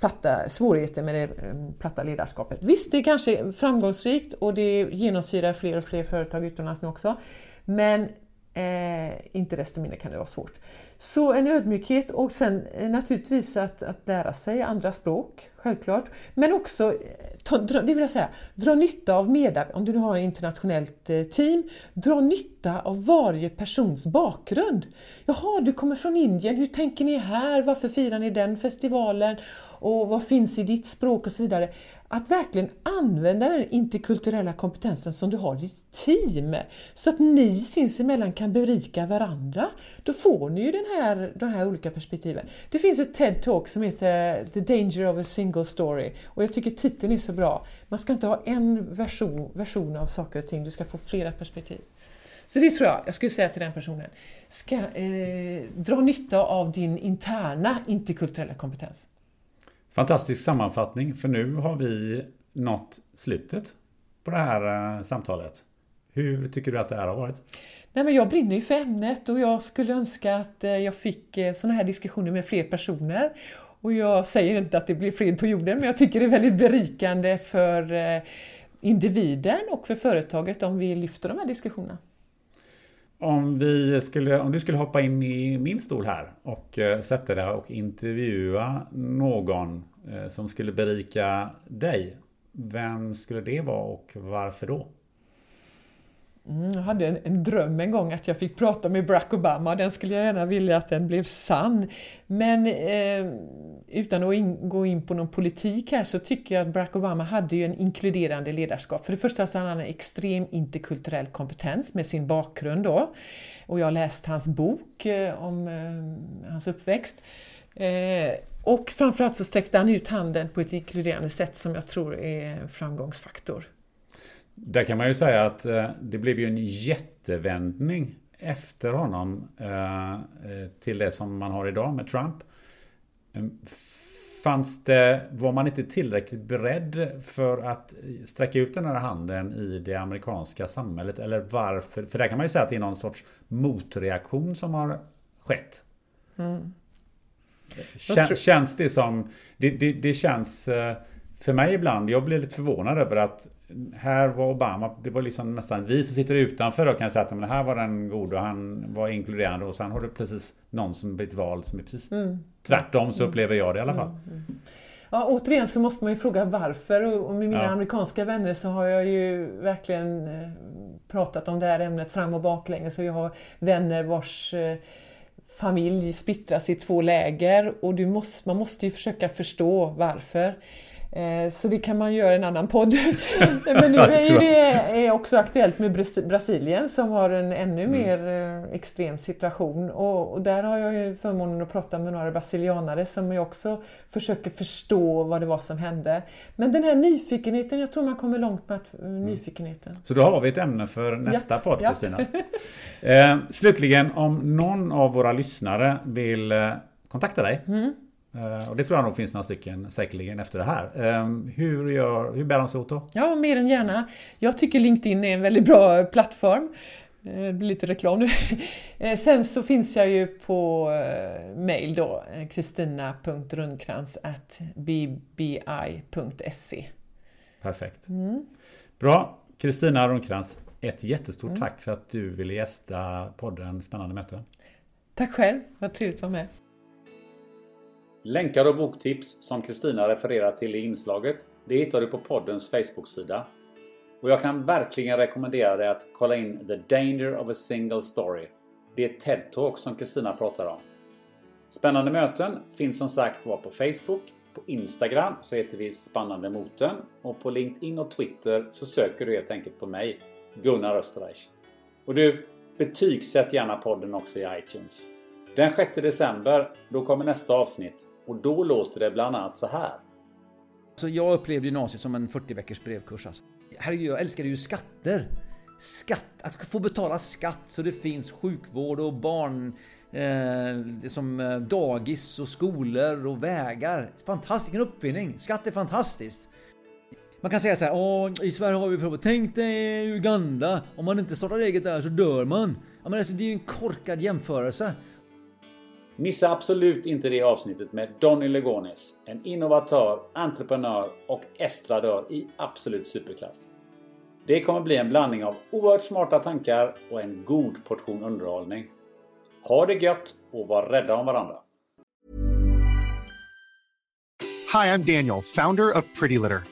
platta, svårigheter med det eh, platta ledarskapet. Visst, det är kanske framgångsrikt och det genomsyrar fler och fler företag utomlands nu också. Men Eh, inte desto mindre kan det vara svårt. Så en ödmjukhet och sen eh, naturligtvis att, att lära sig andra språk, självklart. Men också, eh, ta, dra, det vill jag säga, dra nytta av medarbetare. Om du nu har ett internationellt eh, team, dra nytta av varje persons bakgrund. Jaha, du kommer från Indien, hur tänker ni här? Varför firar ni den festivalen? Och vad finns i ditt språk och så vidare att verkligen använda den interkulturella kompetensen som du har i ditt team så att ni sinsemellan kan berika varandra. Då får ni ju den här, de här olika perspektiven. Det finns ett TED-talk som heter eh, The Danger of a Single Story och jag tycker titeln är så bra. Man ska inte ha en version, version av saker och ting, du ska få flera perspektiv. Så det tror jag, jag skulle säga till den personen, ska eh, dra nytta av din interna interkulturella kompetens. Fantastisk sammanfattning, för nu har vi nått slutet på det här eh, samtalet. Hur tycker du att det här har varit? Nej, men jag brinner ju för ämnet och jag skulle önska att eh, jag fick eh, sådana här diskussioner med fler personer. Och jag säger inte att det blir fred på jorden, men jag tycker det är väldigt berikande för individen och för företaget om vi lyfter de här diskussionerna. Om, vi skulle, om du skulle hoppa in i min stol här och eh, sätta dig och intervjua någon eh, som skulle berika dig. Vem skulle det vara och varför då? Mm, jag hade en, en, dröm en gång att jag fick prata med Barack Obama. Den skulle jag gärna vilja att den blev sann. Men eh, utan att in, gå in på någon politik här så tycker jag att Barack Obama hade ju en inkluderande ledarskap. För det första så hade han en extrem interkulturell kompetens med sin bakgrund då. Och jag har läst hans bok eh, om eh, hans uppväxt. Eh, och framförallt så sträckte han ut handen på ett inkluderande sätt som jag tror är en framgångsfaktor. Där kan man ju säga att eh, det blev ju en jättevändning efter honom eh, eh till det som man har idag med Trump. Ehm, fanns det, var man inte tillräckligt beredd för att sträcka ut den här handen i det amerikanska samhället? Eller varför? För där kan man ju säga att det är någon sorts motreaktion som har skett. Mm. Kän, känns det som... Det, det, det känns för mig ibland, jag blir lite förvånad över att här var Obama, det var liksom nästan vi som sitter utanför och kan säga att men här var den god och han var inkluderande och sen har du precis någon som blivit vald som är precis mm. tvärtom så upplever jag det i alla fall. Mm. Mm. Ja, återigen så måste man ju fråga varför och med mina ja. amerikanska vänner så har jag ju verkligen eh, pratat om det här ämnet fram och baklänges så jag har vänner vars eh, familj splittras i två läger och du måste, man måste ju försöka förstå varför. Eh, så det kan man göra i en annan podd. Men nu är det också aktuellt med Brasilien som har en ännu mm. mer eh, extrem situation. Och, där har jag ju förmånen att prata med några brasilianare som också försöker förstå vad det var som hände. Men den här nyfikenheten, jag tror man kommer långt med att, eh, mm. nyfikenheten. Så då har vi ett ämne för nästa ja. podd Kristina. Ja. eh, slutligen, om någon av våra lyssnare vill kontakta dig mm. Eh, och det tror jag nog finns några stycken säkerligen efter det här. Ehm, hur, gör, hur bär han sig åt då? Ja, mer än gärna. Jag tycker LinkedIn är en väldigt bra plattform. Eh, det blir lite reklam nu. Eh, sen så finns jag ju på mail då, kristina.rundkrans bbi.se. Perfekt. Mm. Bra. Kristina Rundkrans, ett jättestort mm. tack för att du ville gästa podden Spännande möten. Tack själv, vad trevligt att vara med. Länkar och boktips som Kristina refererar till i inslaget det hittar du på poddens Facebook-sida. Och jag kan verkligen rekommendera dig att kolla in The Danger of a Single Story. Det är ett TED-talk som Kristina pratar om. Spännande möten finns som sagt var på Facebook. På Instagram så heter vi Spännande Moten och på LinkedIn och Twitter så söker du helt enkelt på mig, Gunnar Österreich. Och du, betygsätt gärna podden också i iTunes. Den 6 december, då kommer nästa avsnitt och då låter det bland annat så här. Så jag upplevde gymnasiet som en 40 veckors brevkurs. Alltså. Herregud, jag älskade ju skatter. skatt, att få betala skatt så det finns sjukvård och barn eh, som eh, dagis och skolor och vägar. Fantastisk, en uppfinning. Skatt är fantastiskt. Man kan säga så här, Åh, i Sverige har vi problem. Tänk dig Uganda, om man inte startar eget där så dör man. Ja, men alltså, det är ju en korkad jämförelse. Missa absolut inte det avsnittet med Donny Legonis, en innovatör, entreprenör och estradör i absolut superklass. Det kommer bli en blandning av oerhört smarta tankar och en god portion underhållning. Ha det gött och var rädda om varandra. Hi, I'm Daniel, founder of Pretty Litter.